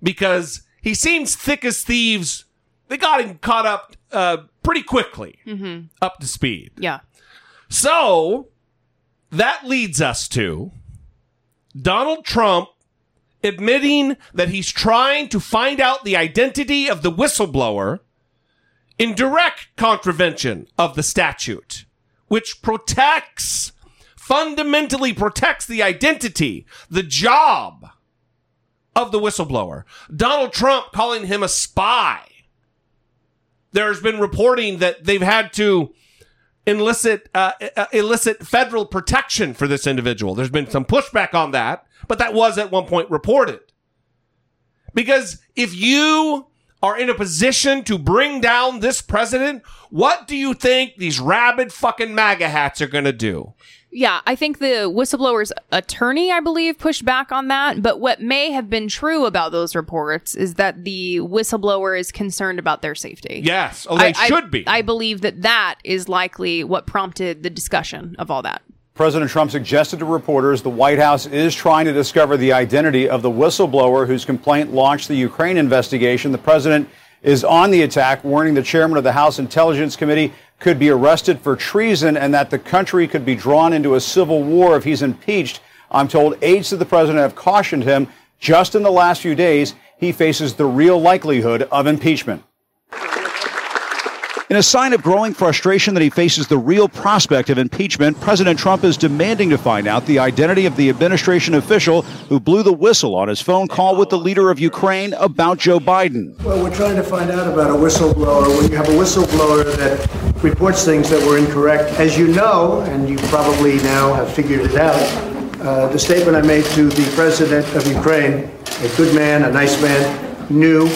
Because he seems thick as thieves. They got him caught up uh, pretty quickly, Mm-hmm. up to speed. Yeah. So that leads us to Donald Trump admitting that he's trying to find out the identity of the whistleblower in direct contravention of the statute, which protects, fundamentally protects the identity, the job of the whistleblower. Donald Trump calling him a spy. There's been reporting that they've had to elicit uh, uh, elicit federal protection for this individual. There's been some pushback on that, but that was at one point reported. Because if you are in a position to bring down this president, what do you think these rabid fucking MAGA hats are going to do? Yeah, I think the whistleblower's attorney, I believe, pushed back on that. But what may have been true about those reports is that the whistleblower is concerned about their safety. Yes. Oh, they I- I- should be. I believe that that is likely what prompted the discussion of all that. President Trump suggested to reporters the White House is trying to discover the identity of the whistleblower whose complaint launched the Ukraine investigation. The president is on the attack, warning the chairman of the House Intelligence Committee could be arrested for treason and that the country could be drawn into a civil war if he's impeached. I'm told aides to the president have cautioned him just in the last few days he faces the real likelihood of impeachment. In a sign of growing frustration that he faces the real prospect of impeachment, President Trump is demanding to find out the identity of the administration official who blew the whistle on his phone call with the leader of Ukraine about Joe Biden. Well, we're trying to find out about a whistleblower. When you have a whistleblower that reports things that were incorrect, as you know, and you probably now have figured it out, uh, the statement I made to the president of Ukraine, a good man, a nice man, knew,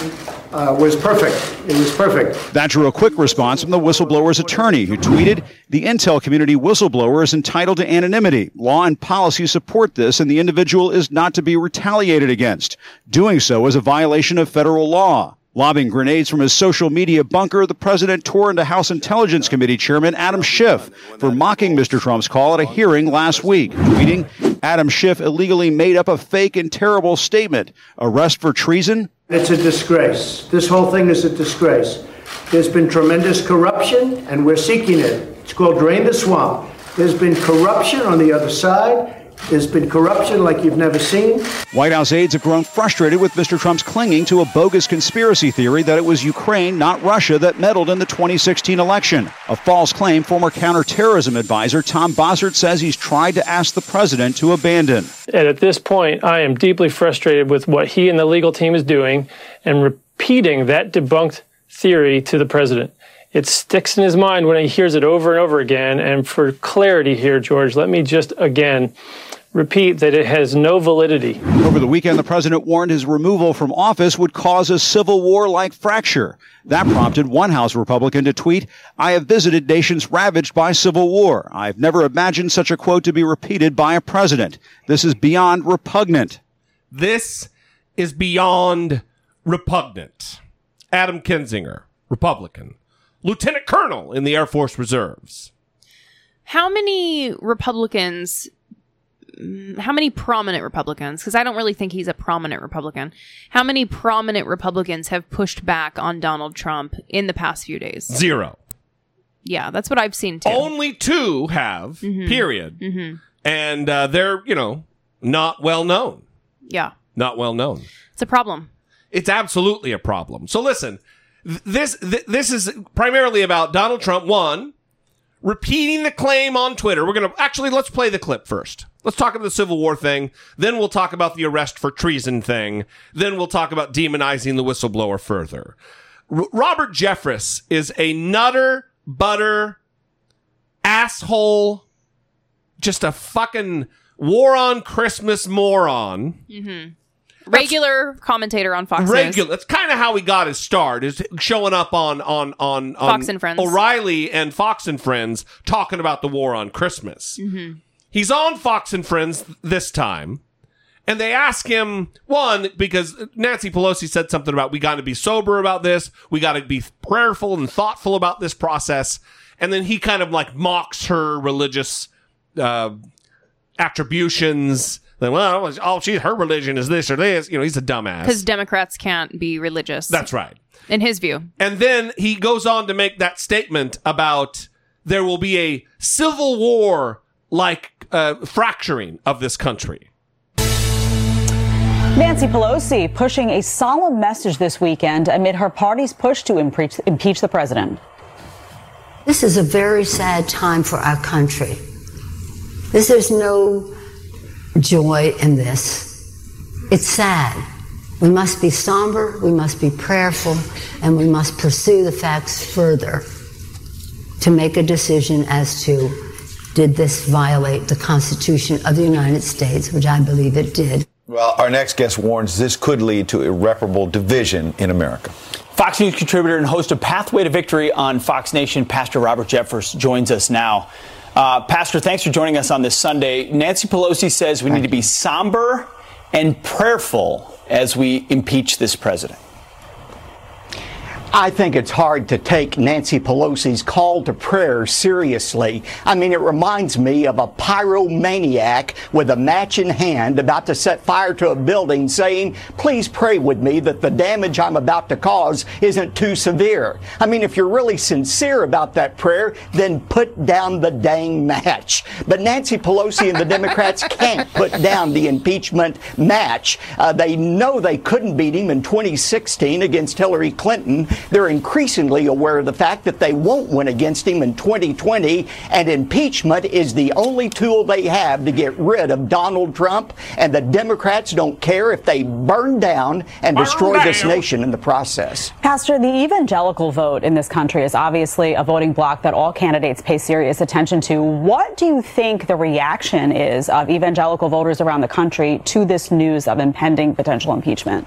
uh, was perfect. It was perfect. That drew a quick response from the whistleblower's attorney, who tweeted The intel community whistleblower is entitled to anonymity. Law and policy support this, and the individual is not to be retaliated against. Doing so is a violation of federal law. Lobbing grenades from his social media bunker, the president tore into House Intelligence Committee Chairman Adam Schiff for mocking Mr. Trump's call at a hearing last week, tweeting, Adam Schiff illegally made up a fake and terrible statement. Arrest for treason? It's a disgrace. This whole thing is a disgrace. There's been tremendous corruption, and we're seeking it. It's called Drain the Swamp. There's been corruption on the other side. There's been corruption like you've never seen. White House aides have grown frustrated with Mr. Trump's clinging to a bogus conspiracy theory that it was Ukraine, not Russia, that meddled in the 2016 election. A false claim former counterterrorism advisor Tom Bossert says he's tried to ask the president to abandon. And at this point, I am deeply frustrated with what he and the legal team is doing and repeating that debunked theory to the president. It sticks in his mind when he hears it over and over again. And for clarity here, George, let me just again repeat that it has no validity. Over the weekend, the president warned his removal from office would cause a civil war like fracture. That prompted one House Republican to tweet, I have visited nations ravaged by civil war. I've never imagined such a quote to be repeated by a president. This is beyond repugnant. This is beyond repugnant. Adam Kinzinger, Republican, Lieutenant Colonel in the Air Force Reserves. How many Republicans, how many prominent Republicans, because I don't really think he's a prominent Republican, how many prominent Republicans have pushed back on Donald Trump in the past few days? Zero. Yeah, that's what I've seen too. Only two have, Mhm. period. Mhm. And uh, they're, you know, not well known. Yeah, Not well known. it's a problem. It's absolutely a problem. So listen, th- this th- this is primarily about Donald Trump one repeating the claim on Twitter. We're going to actually let's play the clip first. Let's talk about the Civil War thing, then we'll talk about the arrest for treason thing, then we'll talk about demonizing the whistleblower further. R- Robert Jeffress is a nutter butter asshole just a fucking war on Christmas moron. Mm-hmm. Regular commentator on Fox News. regular. That's kind of how he got his start. Is showing up on on on, on Fox and Friends. O'Reilly and Fox and Friends talking about the war on Christmas. Mm-hmm. He's on Fox and Friends this time, and they ask him one because Nancy Pelosi said something about we got to be sober about this, we got to be prayerful and thoughtful about this process, and then he kind of like mocks her religious uh, attributions. Then, well, oh, she her religion is this or this. You know, he's a dumbass. Because Democrats can't be religious. That's right. In his view. And then he goes on to make that statement about there will be a civil war like uh, fracturing of this country. Nancy Pelosi pushing a solemn message this weekend amid her party's push to impeach, impeach the president. This is a very sad time for our country. This, is no joy in this. It's sad. We must be somber, we must be prayerful, and we must pursue the facts further to make a decision as to did this violate the Constitution of the United States, which I believe it did. Well, our next guest warns this could lead to irreparable division in America. Fox News contributor and host of Pathway to Victory on Fox Nation, Pastor Robert Jeffress, joins us now. Uh, Pastor, thanks for joining us on this Sunday. Nancy Pelosi says we need to be somber and prayerful as we impeach this president. I think it's hard to take Nancy Pelosi's call to prayer seriously. I mean, it reminds me of a pyromaniac with a match in hand about to set fire to a building saying, please pray with me that the damage I'm about to cause isn't too severe. I mean, if you're really sincere about that prayer, then put down the dang match. But Nancy Pelosi and the Democrats can't put down the impeachment match. Uh, they know they couldn't beat him in 2016 against Hillary Clinton. They're increasingly aware of the fact that they won't win against him in 2020, and impeachment is the only tool they have to get rid of Donald Trump. And the Democrats don't care if they burn down and destroy this nation in the process. Pastor, the evangelical vote in this country is obviously a voting bloc that all candidates pay serious attention to. What do you think the reaction is of evangelical voters around the country to this news of impending potential impeachment?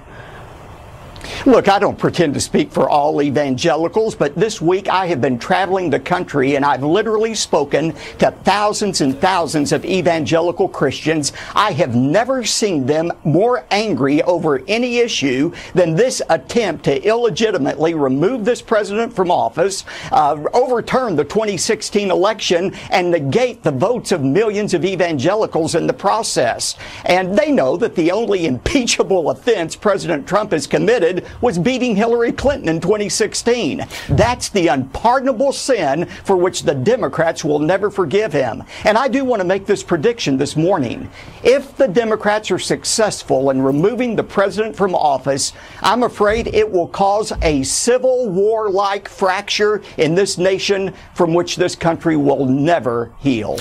Look, I don't pretend to speak for all evangelicals, but this week I have been traveling the country and I've literally spoken to thousands and thousands of evangelical Christians. I have never seen them more angry over any issue than this attempt to illegitimately remove this president from office, uh, overturn the 2016 election, and negate the votes of millions of evangelicals in the process. And they know that the only impeachable offense President Trump has committed was beating Hillary Clinton in 2016. That's the unpardonable sin for which the Democrats will never forgive him. And I do want to make this prediction this morning. If the Democrats are successful in removing the president from office, I'm afraid it will cause a civil war like fracture in this nation from which this country will never heal.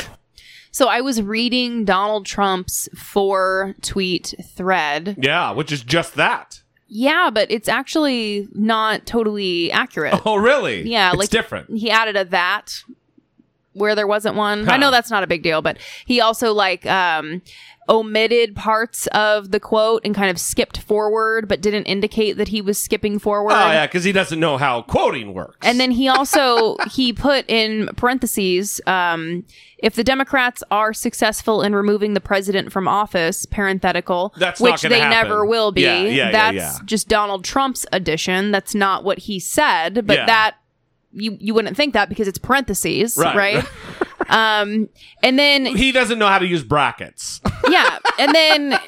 So I was reading Donald Trump's four tweet thread. Yeah, which is just that. Yeah, but it's actually not totally accurate. Oh, really? Yeah, It's like different. He added a that where there wasn't one. I know that's not a big deal, but he also like um omitted parts of the quote and kind of skipped forward but didn't indicate that he was skipping forward. Oh yeah, because he doesn't know how quoting works. And then he also he put in parentheses, um, if the Democrats are successful in removing the president from office, parenthetical, That's which they happen. never will be. Yeah, yeah, yeah, that's yeah. just Donald Trump's addition. That's not what he said, but that you you wouldn't think that because it's parentheses, Right. right? um, and then he doesn't know how to use brackets. yeah. And then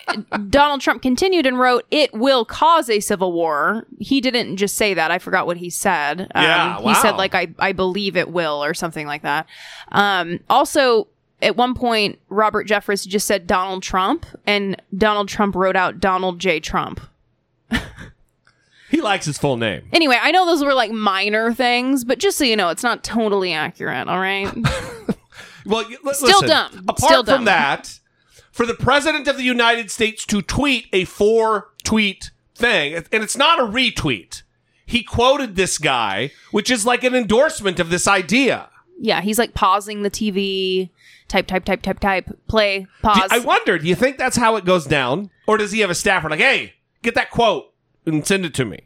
Donald Trump continued and wrote, It will cause a civil war. He didn't just say that. I forgot what he said. Um, Yeah, He said, like, I, I believe it will, or something like that. Um, also, at one point, Robert Jeffress just said Donald Trump, and Donald Trump wrote out Donald J. Trump. he likes his full name. Anyway, I know those were like minor things, but just so you know, it's not totally accurate, all right? Well, li- Still listen, dumb. Apart Still from dumb. that, for the president of the United States to tweet a four tweet thing, and it's not a retweet. He quoted this guy, which is like an endorsement of this idea. yeah, he's like pausing the TV, type, type, type, type, type, play, pause. I wonder, do you think that's how it goes down? Or does he have a staffer like, hey, get that quote and send it to me?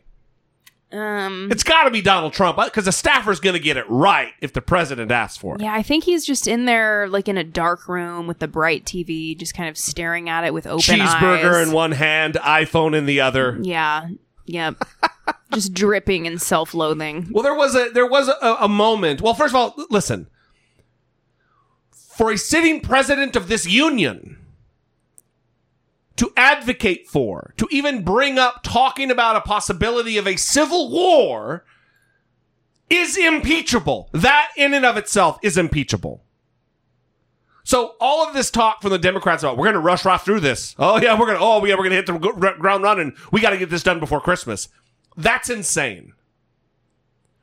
Um, It's got to be Donald Trump because the staffer's going to get it right if the president asks for it. Yeah, I think he's just in there, like in a dark room with the bright TV, just kind of staring at it with open Cheeseburger eyes. in one hand, iPhone in the other. Yeah, yep. just dripping in self-loathing. Well, there was a there was a, a moment. Well, first of all, listen. For a sitting president of this union to advocate for, to even bring up talking about a possibility of a civil war is impeachable. That in and of itself is impeachable. So all of this talk from the Democrats about we're going to rush right through this. Oh yeah, we're going to oh yeah, we're going to hit the ground running. We got to get this done before Christmas. That's insane.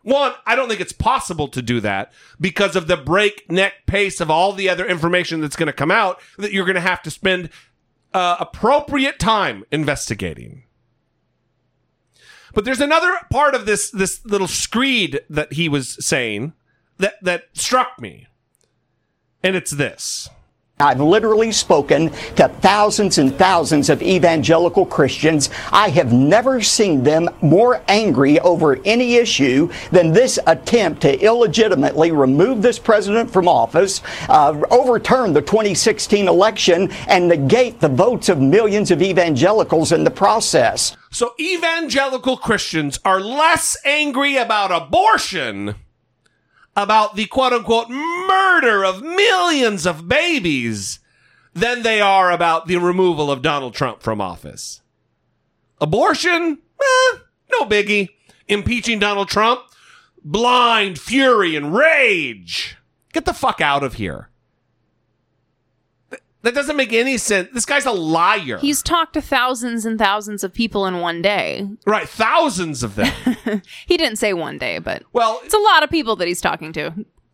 One, I don't think it's possible to do that because of the breakneck pace of all the other information that's going to come out that you're going to have to spend uh, appropriate time investigating. But there's another part of this this little screed that he was saying that that struck me. And it's this. I've literally spoken to thousands and thousands of evangelical Christians. I have never seen them more angry over any issue than this attempt to illegitimately remove this president from office, uh, overturn the 2016 election, and negate the votes of millions of evangelicals in the process. So evangelical Christians are less angry about abortion, about the quote unquote murder of millions of babies, than they are about the removal of Donald Trump from office. Abortion? Eh, no biggie. Impeaching Donald Trump? Blind fury and rage. Get the fuck out of here. Th- That doesn't make any sense. This guy's a liar. He's talked to thousands and thousands of people in one day. Right, thousands of them. he didn't say one day, but well, it's a lot of people that he's talking to.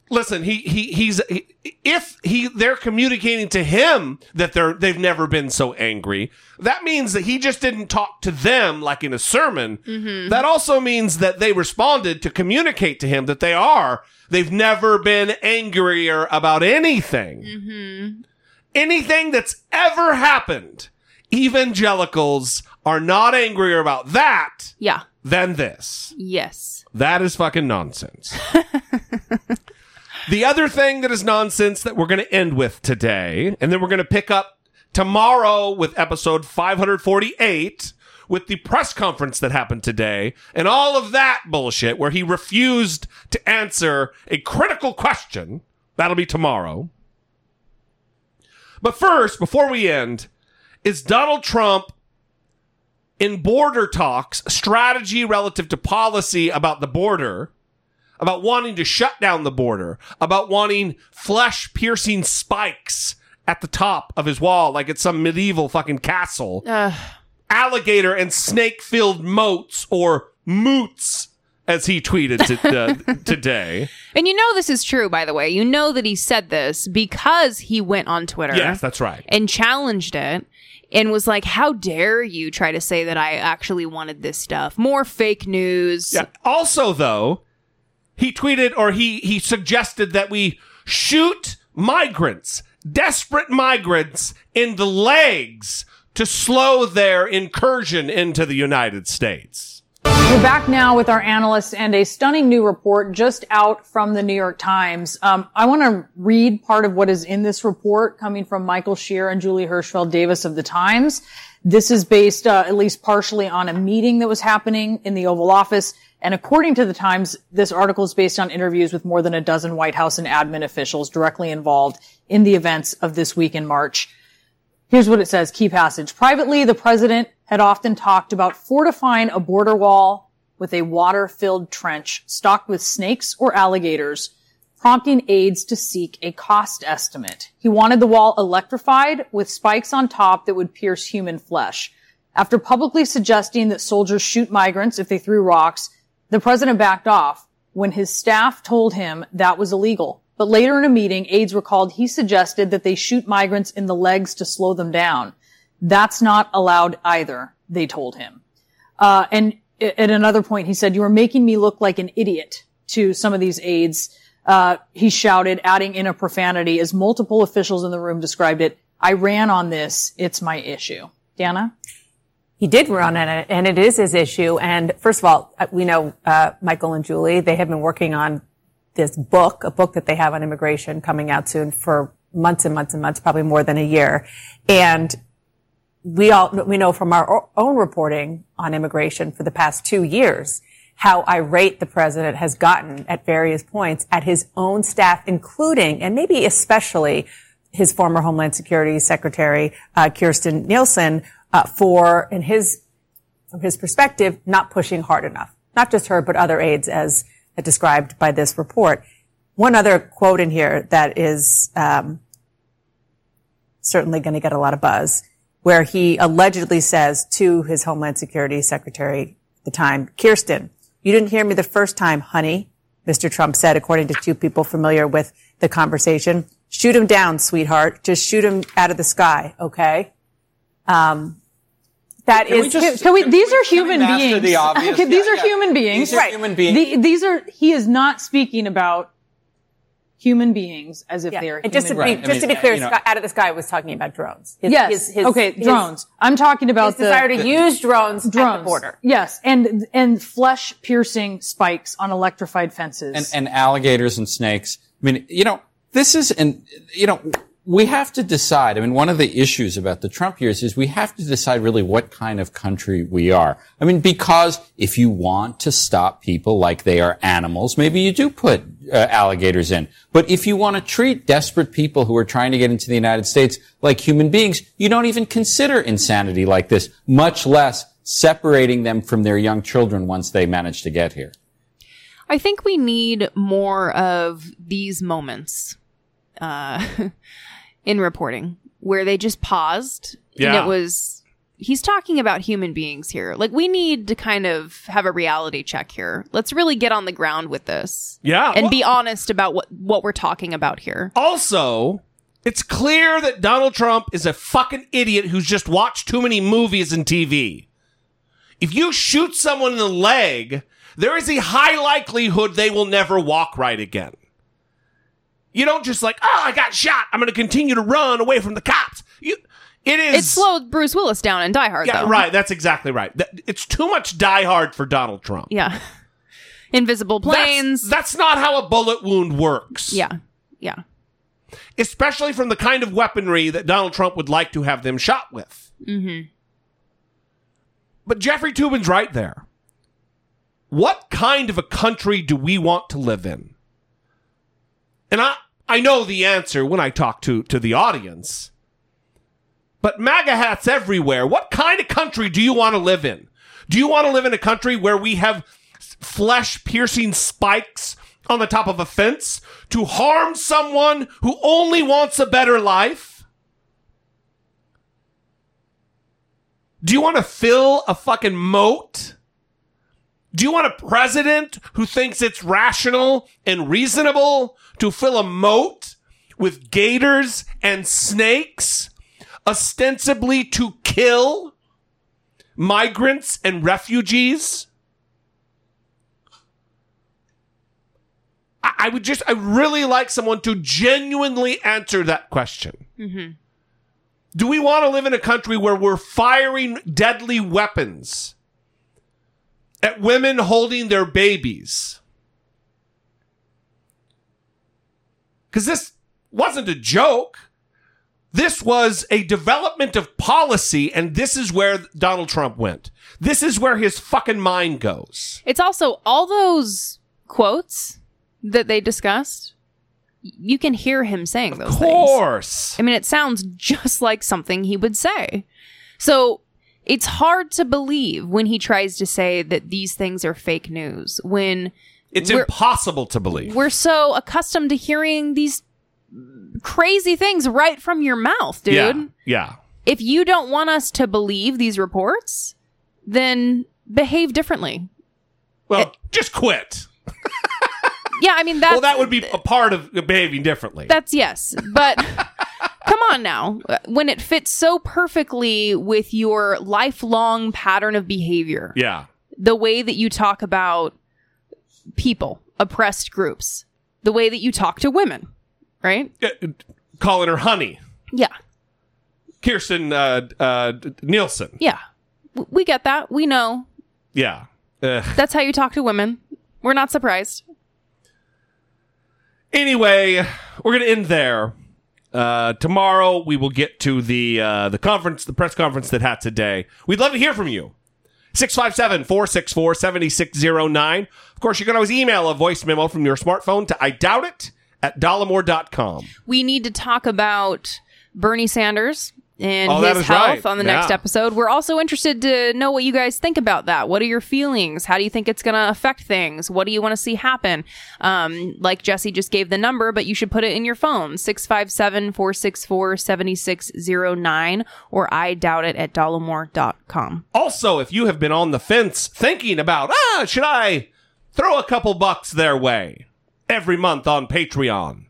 Listen, he he he's he, if he they're communicating to him that they're they've never been so angry. That means that he just didn't talk to them like in a sermon. Mhm. That also means that they responded to communicate to him that they are. They've never been angrier about anything. Mm-hmm. Anything that's ever happened. Evangelicals are not angrier about that Yeah. than this. Yes. That is fucking nonsense. the other thing that is nonsense that we're going to end with today, and then we're going to pick up tomorrow with episode 548 with the press conference that happened today and all of that bullshit where he refused to answer a critical question. That'll be tomorrow. But first, before we end, is Donald Trump in border talks strategy relative to policy about the border, about wanting to shut down the border, about wanting flesh piercing spikes at the top of his wall like it's some medieval fucking castle, alligator and snake filled moats or moots, as he tweeted to, uh, today. And you know this is true, by the way. You know that he said this because he went on Twitter. Yes, that's right. And challenged it and was like, How dare you try to say that I actually wanted this stuff? More fake news. Yeah. Also, though, he tweeted or he he suggested that we shoot migrants, desperate migrants, in the legs to slow their incursion into the United States. We're back now with our analysts and a stunning new report just out from the New York Times. Um, I want to read part of what is in this report coming from Michael Shear and Julie Hirschfeld Davis of the Times. This is based, uh, at least partially on a meeting that was happening in the Oval Office. And according to the Times, this article is based on interviews with more than a dozen White House and admin officials directly involved in the events of this week in March. Here's what it says. Key passage. Privately, the president had often talked about fortifying a border wall with a water-filled trench stocked with snakes or alligators, prompting aides to seek a cost estimate. He wanted the wall electrified with spikes on top that would pierce human flesh. After publicly suggesting that soldiers shoot migrants if they threw rocks, the president backed off when his staff told him that was illegal. But later in a meeting, aides recalled he suggested that they shoot migrants in the legs to slow them down. That's not allowed either, they told him. Uh, and at another point, he said, you are making me look like an idiot to some of these aides. Uh, he shouted, adding in a profanity as multiple officials in the room described it. I ran on this. It's my issue. Dana? He did run on it, and it is his issue. And first of all, uh, we know uh, Michael and Julie. They have been working on this book, a book that they have on immigration coming out soon for months and months and months, probably more than a year. And we all we know from our own reporting on immigration for the past two years how irate the president has gotten at various points at his own staff, including and maybe especially his former Homeland Security Secretary uh, Kirstjen Nielsen uh, for, in his from his perspective, not pushing hard enough. Not just her, but other aides, as described by this report. One other quote in here that is um, certainly going to get a lot of buzz, where he allegedly says to his Homeland Security Secretary at the time, Kirstjen, you didn't hear me the first time, honey, Mr. Trump said, according to two people familiar with the conversation. Shoot him down, sweetheart. Just shoot him out of the sky, okay? Um, that Can we just- Can we- these are human beings. the obvious? Okay, these Yeah, are yeah. human beings. These are human beings. The- these are, he is not speaking about human beings as if Yeah. they are And just to be, beings. just to be clear, Scott, out of the sky was talking about drones. His- yes. his- his- okay, his- drones. I'm talking about his desire the, to use drones, at the border. Yes, and and flesh piercing spikes on electrified fences. and, and alligators and snakes. I mean, you know, this is, and, you know, we have to decide. I mean, one of the issues about the Trump years is we have to decide really what kind of country we are. I mean, because if you want to stop people like they are animals, maybe you do put uh, alligators in. But if you want to treat desperate people who are trying to get into the United States like human beings, you don't even consider insanity like this, much less separating them from their young children once they manage to get here. I think we need more of these moments uh, in reporting where they just paused and it was he's talking about human beings here. Like we need to kind of have a reality check here. Let's really get on the ground with this. Yeah, And well- be honest about what what we're talking about here. Also, it's clear that Donald Trump is a fucking idiot who's just watched too many movies and TV. If you shoot someone in the leg, there is a high likelihood they will never walk right again. You don't just like, oh, I got shot. I'm going to continue to run away from the cops. You, it is. It slowed Bruce Willis down in Die Hard yeah, though. right. That's exactly right. That- It's too much Die Hard for Donald Trump. Yeah. Invisible planes. That's, that's not how a bullet wound works. Yeah. Yeah. Especially from the kind of weaponry that Donald Trump would like to have them shot with. Mm-hmm. But Jeffrey Toobin's right there. What kind of a country do we want to live in? And I, I know the answer when I talk to, to the audience. But MAGA hats everywhere. What kind of country do you want to live in? Do you want to live in a country where we have flesh piercing spikes on the top of a fence to harm someone who only wants a better life? Do you want to fill a fucking moat? Do you want a president who thinks it's rational and reasonable to fill a moat with gators and snakes, ostensibly to kill migrants and refugees? I, I would just, I really like someone to genuinely answer that question. Mm-hmm. Do we want to live in a country where we're firing deadly weapons at women holding their babies? Because this wasn't a joke. This was a development of policy, and this is where Donald Trump went. This is where his fucking mind goes. It's also all those quotes that they discussed. You can hear him saying those Of course. I mean, it sounds just like something he would say. So it's hard to believe when he tries to say that these things are fake news. When It's impossible to believe. we're so accustomed to hearing these crazy things right from your mouth, dude. Yeah. Yeah. If you don't want us to believe these reports, then behave differently. Well, eh. just quit. Yeah, I mean that's well, that would be a part of behaving differently. That's yes, but come on now. When it fits so perfectly with your lifelong pattern of behavior, yeah. the way that you talk about people, oppressed groups, the way that you talk to women, right? Calling her honey. Yeah, Kirstjen uh, uh, Nielsen. yeah. We get that. We know. Yeah. Ugh. That's how you talk to women. We're not surprised. Anyway, we're going to end there. Uh, tomorrow we will get to the uh, the conference, the press conference that had today. We'd love to hear from you. 657-464-7609. Of course, you can always email a voice memo from your smartphone to I doubt it at dollemore.com. We need to talk about Bernie Sanders and Oh, his health right. on the next Yeah. episode. We're also interested to know what you guys think about that. What are your feelings? How do you think it's going to affect things? What do you want to see happen? Um, like Jesse just gave the number, but you should put it in your phone 657 464 7609 or I doubt it at dollemore.com. Also, if you have been on the fence thinking about, ah, should I throw a couple bucks their way every month on Patreon?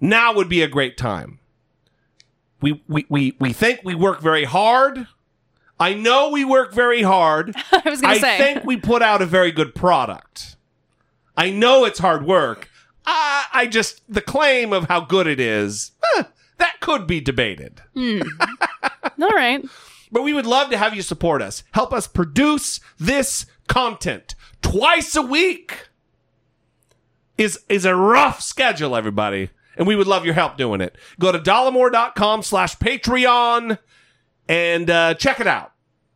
Now would be a great time. We, we, we, we think we work very hard. I know we work very hard. I was going to say. I think we put out a very good product. I know it's hard work. I, I just the claim of how good it is eh, that could be debated. Hmm. All right. But we would love to have you support us. Help us produce this content twice a week. Is is a rough schedule, everybody. And we would love your help doing it. Go to dollemore.com slash Patreon and uh, check it out.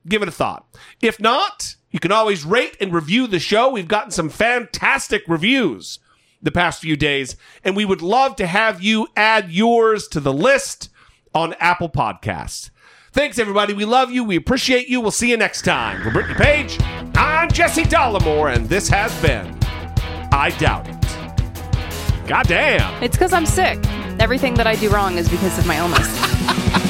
Give it a thought. If not, you can always rate and review the show. We've gotten some fantastic reviews the past few days, and we would love to have you add yours to the list on Apple Podcasts. Thanks, everybody. We love you. We appreciate you. We'll see you next time. For Brittany Page, I'm Jesse Dollemore, and this has been I Doubt It. God damn. It's because I'm sick. Everything that I do wrong is because of my illness.